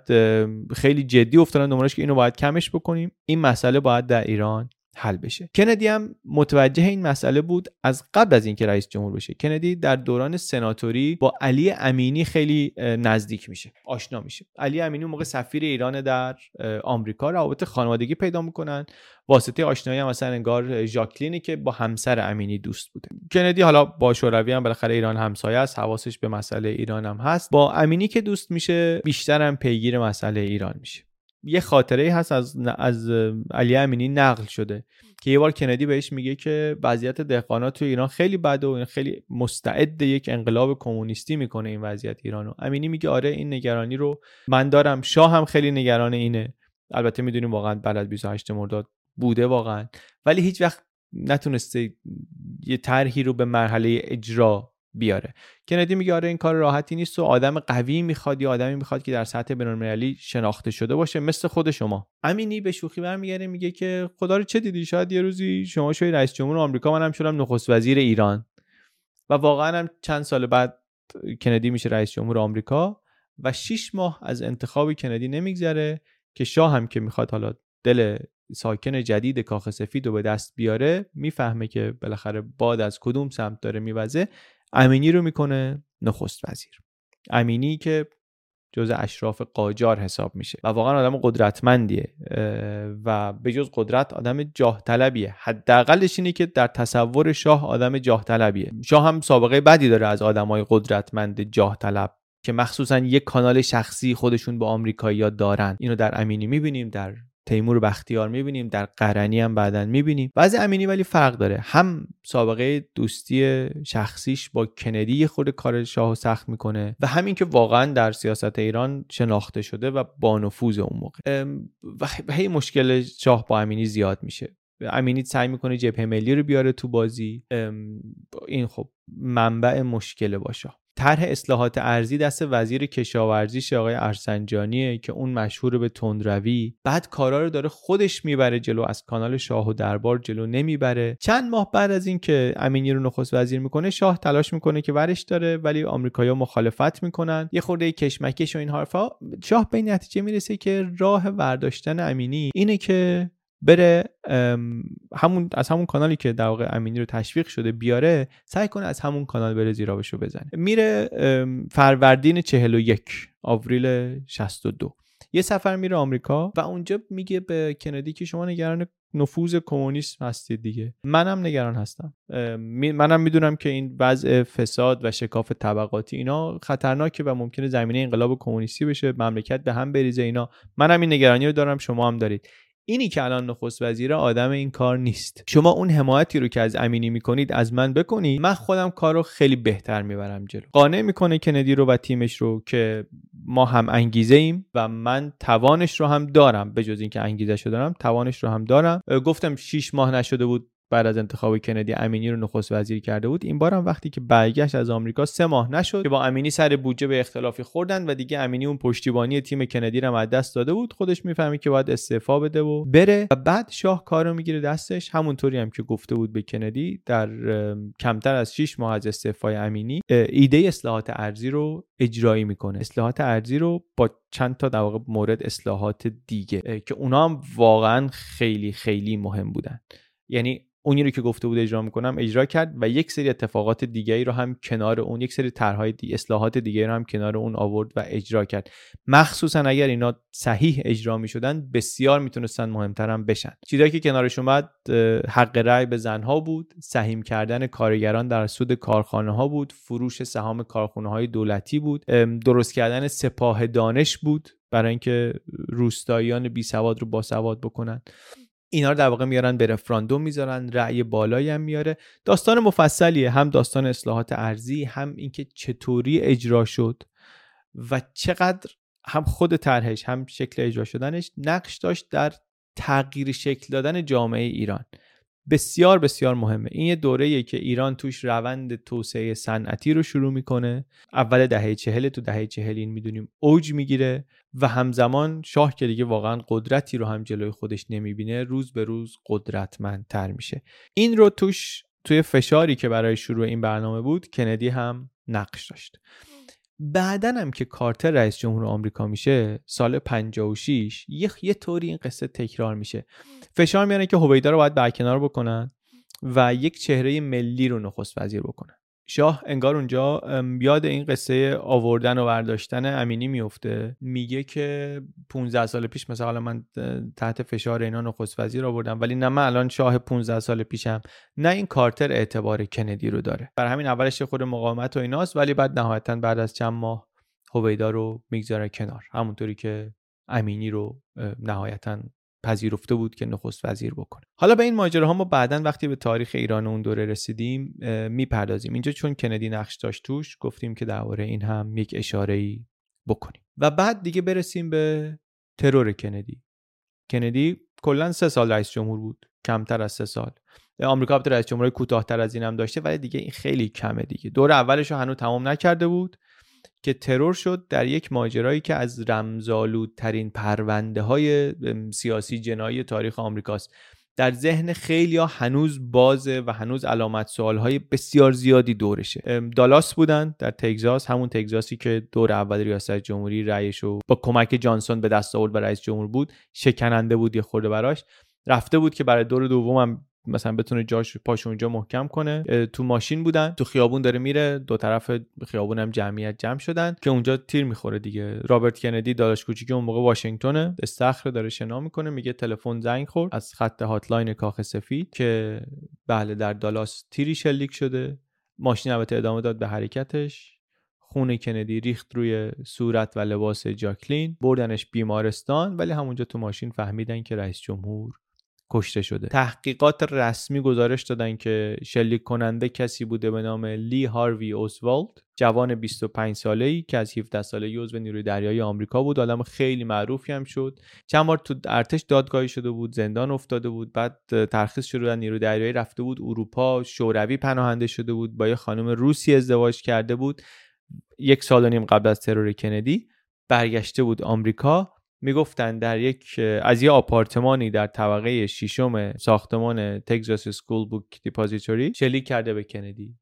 خیلی جدی افتادن دنبالش که اینو باید کمش بکنیم. این مسئله باید در ایران حل بشه. کندی هم متوجه این مسئله بود از قبل از اینکه رئیس جمهور بشه. کندی در دوران سناتوری با علی امینی خیلی نزدیک میشه آشنا میشه. علی امینی موقع سفیر ایران در آمریکا روابط خانوادگی پیدا می‌کنن. واسطه آشنایی هم مثلا انگار ژاکلینی که با همسر امینی دوست بوده. کندی حالا با شوروی هم بالاخره ایران همسایه است حواسش به مسئله ایران هم هست. با امینی که دوست میشه بیشتر هم پیگیر مسئله ایران میشه. یه خاطره هست از از علی امینی نقل شده که یه بار کندی بهش میگه که وضعیت دهقانا تو ایران خیلی بده و خیلی مستعد یک انقلاب کمونیستی می‌کنه این وضعیت ایرانو امینی میگه آره این نگرانی رو من دارم. شاه هم خیلی نگران اینه. البته می‌دونیم واقعا بلد 28 مرداد بوده واقعا. ولی هیچ وقت نتونسته یه طرحی رو به مرحله اجرا بیاره. کندی میگه آره این کار راحتی نیست و آدم قوی می‌خواد یا آدمی می‌خواد که در سطح بینالمللی شناخته شده باشه مثل خود شما. امینی به شوخی برمیگرده میگه که خدا رو چه دیدی؟ شاید یه روزی شما شوی رئیس جمهور آمریکا منم شدم نخست وزیر ایران. و واقعا هم چند سال بعد کندی میشه رئیس جمهور آمریکا و 6 ماه از انتخاب کندی نمیگذره که شاه هم که می‌خواد حالا دل ساکن جدید کاخ سفید رو به دست بیاره می‌فهمه که بالاخره باد از کدوم سمت داره میوزه. امینی رو می‌کنه نخست وزیر. امینی که جز اشراف قاجار حساب میشه و واقعا آدم قدرتمندیه و به جز قدرت آدم جاه طلبیه حداقلش اینه که در تصور شاه آدم جاه طلبیه شاه هم سابقه بدی داره از آدمای قدرتمند جاه طلب که مخصوصا یک کانال شخصی خودشون با آمریکایی‌ها دارن. اینو در امینی می‌بینیم در تیمور بختیار می‌بینیم در قرنی هم بعدا می‌بینیم. بعضی امینی ولی فرق داره. هم سابقه دوستی شخصیش با کندی خود کار شاه سخت می‌کنه و همین که واقعا در سیاست ایران شناخته شده و با نفوذ اون موقع. و هی مشکل شاه با امینی زیاد میشه. امینی سعی می‌کنه جبهه ملی رو بیاره تو بازی. این خب منبع مشکل باشه طرح اصلاحات ارزی دست وزیر کشاورزیش آقای ارسنجانیه که اون مشهور به تندروی. بعد کارا رو داره خودش می‌بره جلو از کانال شاه و دربار جلو نمی‌بره. چند ماه بعد از اینکه امینی رو نخست وزیر می‌کنه شاه تلاش می‌کنه که ورش داره ولی آمریکایی‌ها مخالفت می‌کنن. یه خورده کشمکش و این حرفا. شاه به نتیجه می‌رسه که راه ورداشتن امینی اینه که بره همون از همون کانالی که در واقع امینی رو تشویق شده بیاره سعی کنه از همون کانال بره زیرابش رو بزنه. میره فروردین 41 آوریل 62 یه سفر میره آمریکا و اونجا میگه به کندی که شما نگران نفوذ کمونیسم هستید دیگه. منم نگران هستم. منم می‌دونم که این وضع فساد و شکاف طبقاتی اینا خطرناکه و ممکنه زمینه انقلاب کمونیستی بشه مملکت به هم بریزه اینا. منم این نگرانی رو دارم شما هم دارید. اینی که الان نخست وزیر آدم این کار نیست. شما اون حمایتی رو که از امینی می‌کنید از من بکنید. من خودم کار رو خیلی بهتر می‌برم جلو. قانع می‌کنه کندی رو و تیمش رو که ما هم انگیزه ایم و من توانش رو هم دارم. به جز اینکه انگیزه شو دارم توانش رو هم دارم. گفتم 6 ماه نشده بود بعد از انتخاب کندی امینی رو نخست وزیر کرده بود. این بار هم وقتی که برگشت از آمریکا سه ماه نشد که با امینی سر بودجه به اختلافی خوردن و دیگه امینی اون پشتیبانی تیم کندی رو از دست داده بود. خودش می‌فهمی که باید استعفا بده و بره و بعد شاه کارو می‌گیره دستش. همونطوری هم که گفته بود به کندی در کمتر از 6 ماه از استعفای امینی ایده اصلاحات ارزی رو اجرایی می‌کنه. اصلاحات ارزی رو با چند تا در واقع مورد اصلاحات دیگه که اونا هم واقعا خیلی خیلی مهم بودن. یعنی اونی رو که گفته بود اجرا می‌کنم اجرا کرد و یک سری اتفاقات دیگه رو هم کنار اون یک سری طرحهای دی اصلاحات دیگه رو هم کنار اون آورد و اجرا کرد. مخصوصا اگر اینا صحیح اجرا می‌شدن بسیار می‌تونستن مهمتر هم بشن. چیزایی که کنارش اومد حق رأی به زنها بود سهیم کردن کارگران در سود کارخانه ها بود فروش سهام کارخانه های دولتی بود درست کردن سپاه دانش بود برای اینکه روستاییان بی سواد رو با سواد بکنن. اینا رو در واقع میارن به رفراندوم می‌ذارن رأی بالایی هم میاره. داستان مفصلیه هم داستان اصلاحات ارزی هم اینکه چطوری اجرا شد و چقدر هم خود طرحش هم شکل اجرا شدنش نقش داشت در تغییر شکل دادن جامعه ایران. بسیار بسیار مهمه. این یه دوره که ایران توش روند توسعه صنعتی رو شروع می‌کنه. اول دهه چهل تو دهه چهل این می‌دونیم اوج می‌گیره و همزمان شاه که دیگه واقعا قدرتی رو هم جلوی خودش نمی‌بینه روز به روز قدرتمندتر میشه. این رو توش توی فشاری که برای شروع این برنامه بود کندی هم نقش داشت. بعدا هم که کارتر رئیس جمهور آمریکا میشه سال 56 یه یه طوری این قصه تکرار میشه. فشار میانه که هویدا رو باید برکنار بکنن و یک چهره ملی رو نخست وزیر بکنن. شاه انگار اونجا یاد این قصه آوردن و برداشتن امینی میفته میگه که 15 سال پیش مثلا من تحت فشار اینا نخست وزیر آوردم ولی نه من الان شاه 15 سال پیشم. نه این کارتر اعتبار کندی رو داره. برای همین اولش خود مقاومت و ایناست ولی بعد نهایتا بعد از چند ماه هویدا رو می‌گذاره کنار. همونطوری که امینی رو نهایتا پذیرفته بود که نخست وزیر بکنه. حالا به این ماجراها ما بعدا وقتی به تاریخ ایران اون دوره رسیدیم می‌پردازیم. اینجا چون کندی نقش داشت توش گفتیم که درباره این هم یک اشاره ای بکنیم. و بعد دیگه برسیم به ترور کندی. کندی کلا سه سال رئیس جمهور بود کمتر از سه سال. آمریکا البته رئیس جمهور کوتاهتر از این هم داشته ولی دیگه این خیلی کمه دیگه. دور اولش رو هنوز تمام نکرده بود. که ترور شد در یک ماجرایی که از رمزالودترین پرونده های سیاسی جنایی تاریخ آمریکاست. در ذهن خیلی ها هنوز بازه و هنوز علامت سوال های بسیار زیادی دورشه. دالاس بودن در تگزاس همون تگزاسی که دور اول ریاست جمهوری رأیش با کمک جانسون به دست آورد و رئیس جمهور بود شکننده بود یه خورده براش. رفته بود که برای دور دومم مثلا بتونه جاش پاش اونجا محکم کنه تو ماشین بودن تو خیابون داره میره دو طرف خیابون هم جمعیت جمع شدن که اونجا تیر می‌خوره دیگه. رابرت کندی داداش کوچیک اون موقع واشنگتن استخر داره شنا می‌کنه میگه تلفن زنگ خورد از خط هاتلاین کاخ سفید که بله در دالاس تیری شلیک شده. ماشین البته ادامه داد به حرکتش. خون کندی ریخت روی صورت و لباس جاکلین. بردنش بیمارستان ولی همونجا تو ماشین فهمیدن که رئیس جمهور کشته شده. تحقیقات رسمی گزارش دادن که شلیک کننده کسی بوده به نام لی هاروی اوزوالد جوان 25 ساله ای که از 17 ساله عضو نیروی دریایی آمریکا بود. آدم خیلی معروفی هم شد. چند بار تو ارتش دادگاهی شده بود زندان افتاده بود بعد ترخیص شده در نیروی دریایی رفته بود اروپا شوروی پناهنده شده بود با یه خانم روسی ازدواج کرده بود. یک سال و نیم قبل از ترور کندی برگشته بود آمریکا. می‌گفتن در یک از یه آپارتمانی در طبقه ششم ساختمان تگزاس سکول بوک دیپازیتوری شلیک کرده به کندی.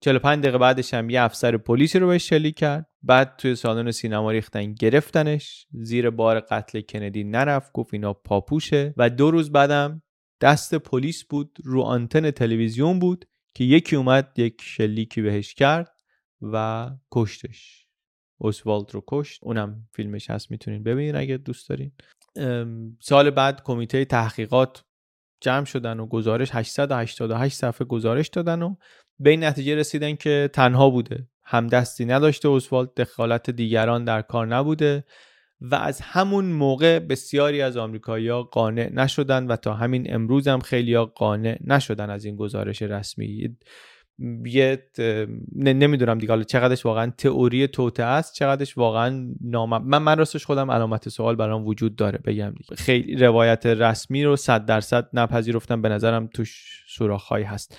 45 دقیقه بعدش هم یه افسر پلیسی رو بهش شلیک کرد. بعد توی سالن سینما ریختن گرفتنش. زیر بار قتل کندی نرفت گفت اینا پاپوشه. و دو روز بعدم دست پلیس بود رو آنتن تلویزیون بود که یکی اومد یک شلیکی بهش کرد و کشتش. اوسوالد رو کشت. اونم فیلمش هست می‌تونین ببینین اگه دوست دارین. سال بعد کمیته تحقیقات جمع شدن و گزارش 888 صفحه گزارش دادن و به این نتیجه رسیدن که تنها بوده. همدستی نداشته اوسوالد دخالت دیگران در کار نبوده و از همون موقع بسیاری از آمریکایی‌ها قانع نشدن و تا همین امروز هم خیلی قانع نشدن از این گزارش رسمی. یه نمی‌دونم دیگه حالا چقدرش واقعا تئوری توته است چقدرش واقعا نام من من راستش خودم علامت سوال برام وجود داره بگم دیگه. خیلی روایت رسمی رو صد درصد نپذیرفتم به نظرم توش سوراخهایی هست.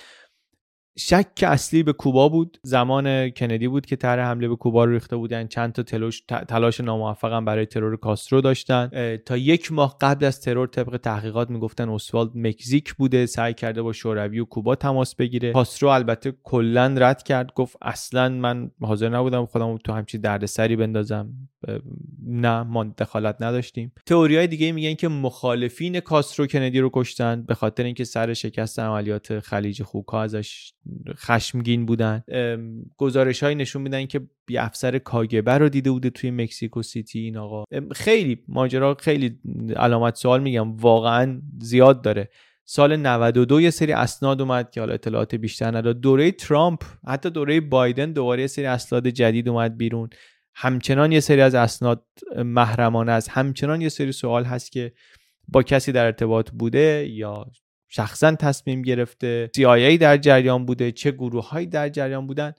شک اصلی به کوبا بود. زمان کندی بود که طرح حمله به کوبا رو ریخته بودن. چند تا تلاش, تلاش ناموفقم برای ترور کاسترو داشتن. تا یک ماه قبل از ترور طبق تحقیقات می‌گفتن اسوالد مکزیک بوده. سعی کرده با شوروی و کوبا تماس بگیره. کاسترو البته کلا رد کرد. گفت اصلا من حاضر نبودم خودم تو همچین دردسری بندازم. نه ما دخالت نداشتیم. تئوری های دیگه میگن که مخالفین کاسترو کندی رو کشتن به خاطر اینکه سر شکست عملیات خلیج خوکا ازش خشمگین بودن. گزارش های نشون میدن که بی افسر کاگبه رو دیده بوده توی مکسیکو سیتی این آقا. خیلی ماجرا خیلی علامت سوال میگم واقعا زیاد داره. سال 92 یه سری اسناد اومد که حالا اطلاعات بیشتر نداد دوره ترامپ حتی دوره بایدن دوباره یه سری اسناد جدید اومد بیرون. همچنان یه سری از اسناد محرمانه است. همچنان یه سری سوال هست که با کسی در ارتباط بوده یا شخصا تصمیم گرفته؟ CIA در جریان بوده؟ چه گروه هایی در جریان بودن؟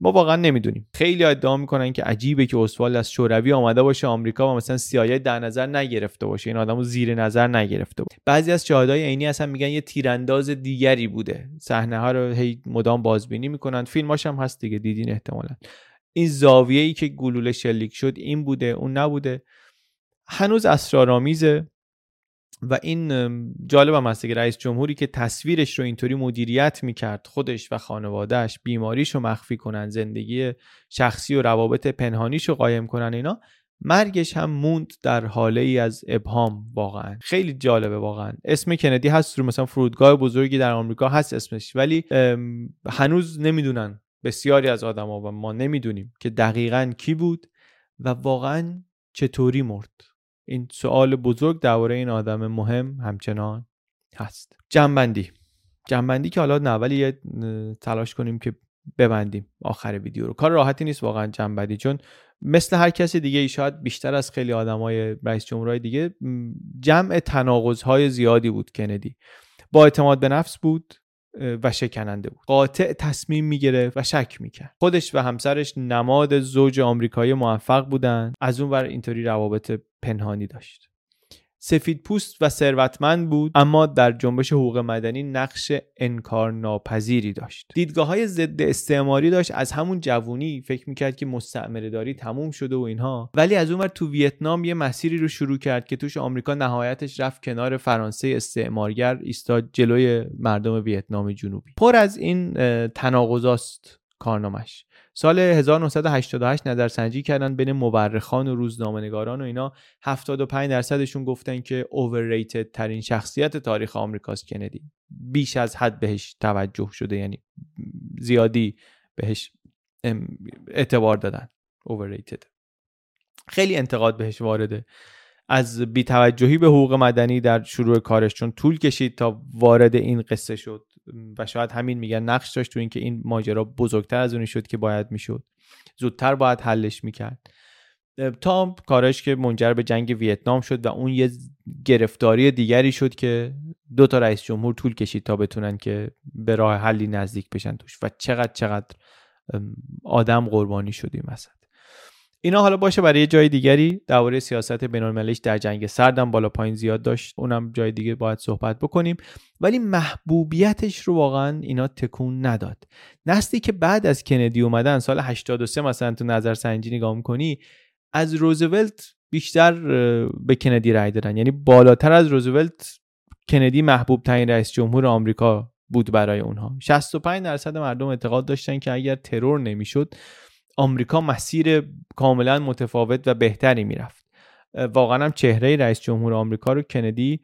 ما واقعا نمی‌دونیم. خیلی ادعا می‌کنن که عجیبه که اسوال از شوروی آمده باشه آمریکا و مثلا CIA در نظر نگرفته باشه. این آدمو زیر نظر نگرفته باشه. بعضی از شاهدای عینی اصلا میگن یه تیرانداز دیگری بوده. صحنه ها رو هی مدام بازبینی می‌کنن. فیلماش هم هست دیگه. دیدین احتمالا. این زاویه ای که گلوله شلیک شد این بوده اون نبوده. هنوز اسرارآمیزه و این جالب هم هست که رئیس جمهوری که تصویرش رو اینطوری مدیریت می‌کرد خودش و خانوادهش بیماریش رو مخفی کنن زندگی شخصی و روابط پنهانیش رو قایم کنن اینا مرگش هم موند در حاله ای از ابهام واقعا. خیلی جالبه واقعا. اسم کندی هست رو مثلا فرودگاه بزرگی در آمریکا هست اسمش ولی هنوز نمی‌دونن بسیاری از آدما و ما نمی‌دونیم که دقیقا کی بود و واقعا چطوری مرد. این سوال بزرگ درباره این آدم مهم همچنان هست. جنبندی. جنبندی که حالا نه یه تلاش کنیم که ببندیم آخر ویدیو رو. کار راحتی نیست واقعا جنبندی چون مثل هر کسی دیگه ای شاید بیشتر از خیلی آدمای رئیس جمهورهای دیگه جمع تناقض‌های زیادی بود کندی. با اعتماد به نفس بود و شکننده بود. قاطع تصمیم می‌گرفت و شک می‌کرد. خودش و همسرش نماد زوج آمریکایی موفق بودن از اون ور اینطوری روابط پنهانی داشت. سفید پوست و ثروتمند بود اما در جنبش حقوق مدنی نقش انکار ناپذیری داشت. دیدگاه های ضد استعماری داشت از همون جوونی فکر می‌کرد که مستعمره داری تموم شده و اینها. ولی از اونور تو ویتنام یه مسیری رو شروع کرد که توش آمریکا نهایتش رفت کنار فرانسه استعمارگر ایستاد جلوی مردم ویتنام جنوبی. پر از این تناقضاست. کارنامش سال 1988 نظرسنجی کردن بین مورخان و روزنامه‌نگاران و اینا 75 درصدشون گفتن که overrated ترین شخصیت تاریخ آمریکاست کندی. بیش از حد بهش توجه شده یعنی زیادی بهش اعتبار دادن. overrated. خیلی انتقاد بهش وارده. از بیتوجهی به حقوق مدنی در شروع کارش چون طول کشید تا وارد این قصه شد. و شاید همین میگن نقش داشت تو اینکه این ماجرا بزرگتر از اونی شد که باید می‌شد. زودتر باید حلش می‌کرد. تا کارش که منجر به جنگ ویتنام شد و اون یه گرفتاری دیگری شد که دو تا رئیس جمهور طول کشید تا بتونن که به راه حلی نزدیک بشن توش. و چقدر چقدر آدم قربانی شدیم مثلا اینا حالا باشه برای جای دیگری درباره سیاست بین‌المللیش در جنگ سردم بالا پایین زیاد داشت. اونم جای دیگه باید صحبت بکنیم. ولی محبوبیتش رو واقعا اینا تکون نداد. نسلی که بعد از کندی اومدن سال 83 مثلا تو نظر سنجی نگاه می‌کنی از روزولت بیشتر به کندی رای دادن. یعنی بالاتر از روزولت کندی محبوب ترین رئیس جمهور آمریکا بود برای اونها. 65 درصد مردم اعتقاد داشتن که اگر ترور نمی‌شد آمریکا مسیر کاملا متفاوت و بهتری می‌رفت. واقعا هم چهره رئیس جمهور آمریکا رو کندی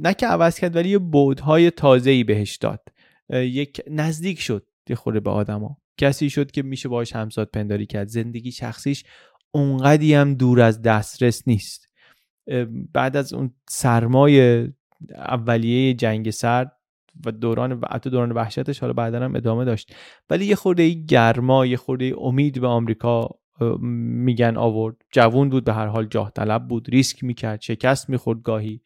نه که عوض کرد ولی یه بودهای ای بهش داد. یک نزدیک شد یه خوره به آدما. کسی شد که میشه باهاش همزاد پنداری کرد. زندگی شخصیش اونقدی هم دور از دسترس نیست. بعد از اون سرمای اولیه جنگ سرد و دوران و حتی دوران وحشتش حالا بعدا هم ادامه داشت. ولی یه خورده گرما یه خورده امید به آمریکا میگن آورد. جوون بود به هر حال جاه طلب بود ریسک می‌کرد شکست می‌خورد گاهی.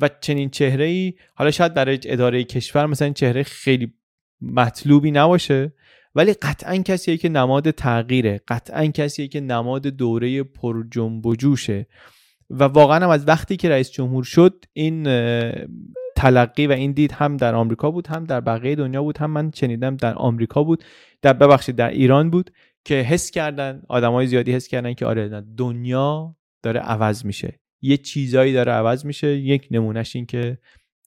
و چنین چهره ای حالا شاید برای اداره کشور مثلا چهره خیلی مطلوبی نباشه ولی قطعا کسیه که نماد تغییره قطعا کسیه که نماد دوره پر جنب و جوشه. و واقعا هم از وقتی که رئیس جمهور شد این تلقی و این دید هم در آمریکا بود هم در بقیه دنیا بود هم من شنیدم در آمریکا بود. در ببخشید در ایران بود که حس کردن آدمای زیادی حس کردن که آره دنیا داره عوض میشه. یه چیزایی داره عوض میشه. یک نمونهش این که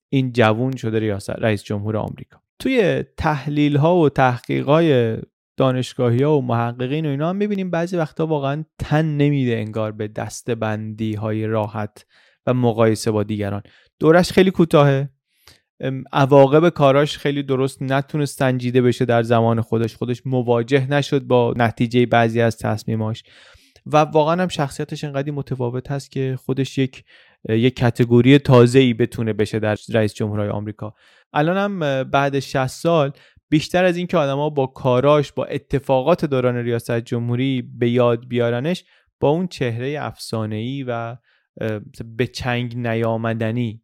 این جوون شده ریاست رئیس جمهور آمریکا. توی تحلیل ها و تحقیق های دانشگاهی ها و محققین و اینا هم می‌بینیم بعضی وقتا واقعا تن نمیده انگار به دستبندی های راحت و مقایسه با دیگران. دورش خیلی کوتاهه. عواقب کاراش خیلی درست نتونست سنجیده بشه در زمان خودش. خودش مواجه نشد با نتیجه بعضی از تصمیماش. و واقعا هم شخصیتش انقدر متفاوت هست که خودش یک یک کتگوری تازه ای بتونه بشه در رئیس جمهورهای آمریکا. الان هم بعد 60 سال بیشتر از اینکه آدما با کاراش با اتفاقات دوران ریاست جمهوری به یاد بیارنش با اون چهره افسانه ای و به چنگ نیامدنی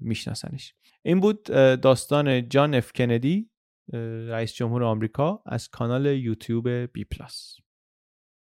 میشناسنش. این بود داستان جان اف کندی رئیس جمهور آمریکا از کانال یوتیوب بی پلاس.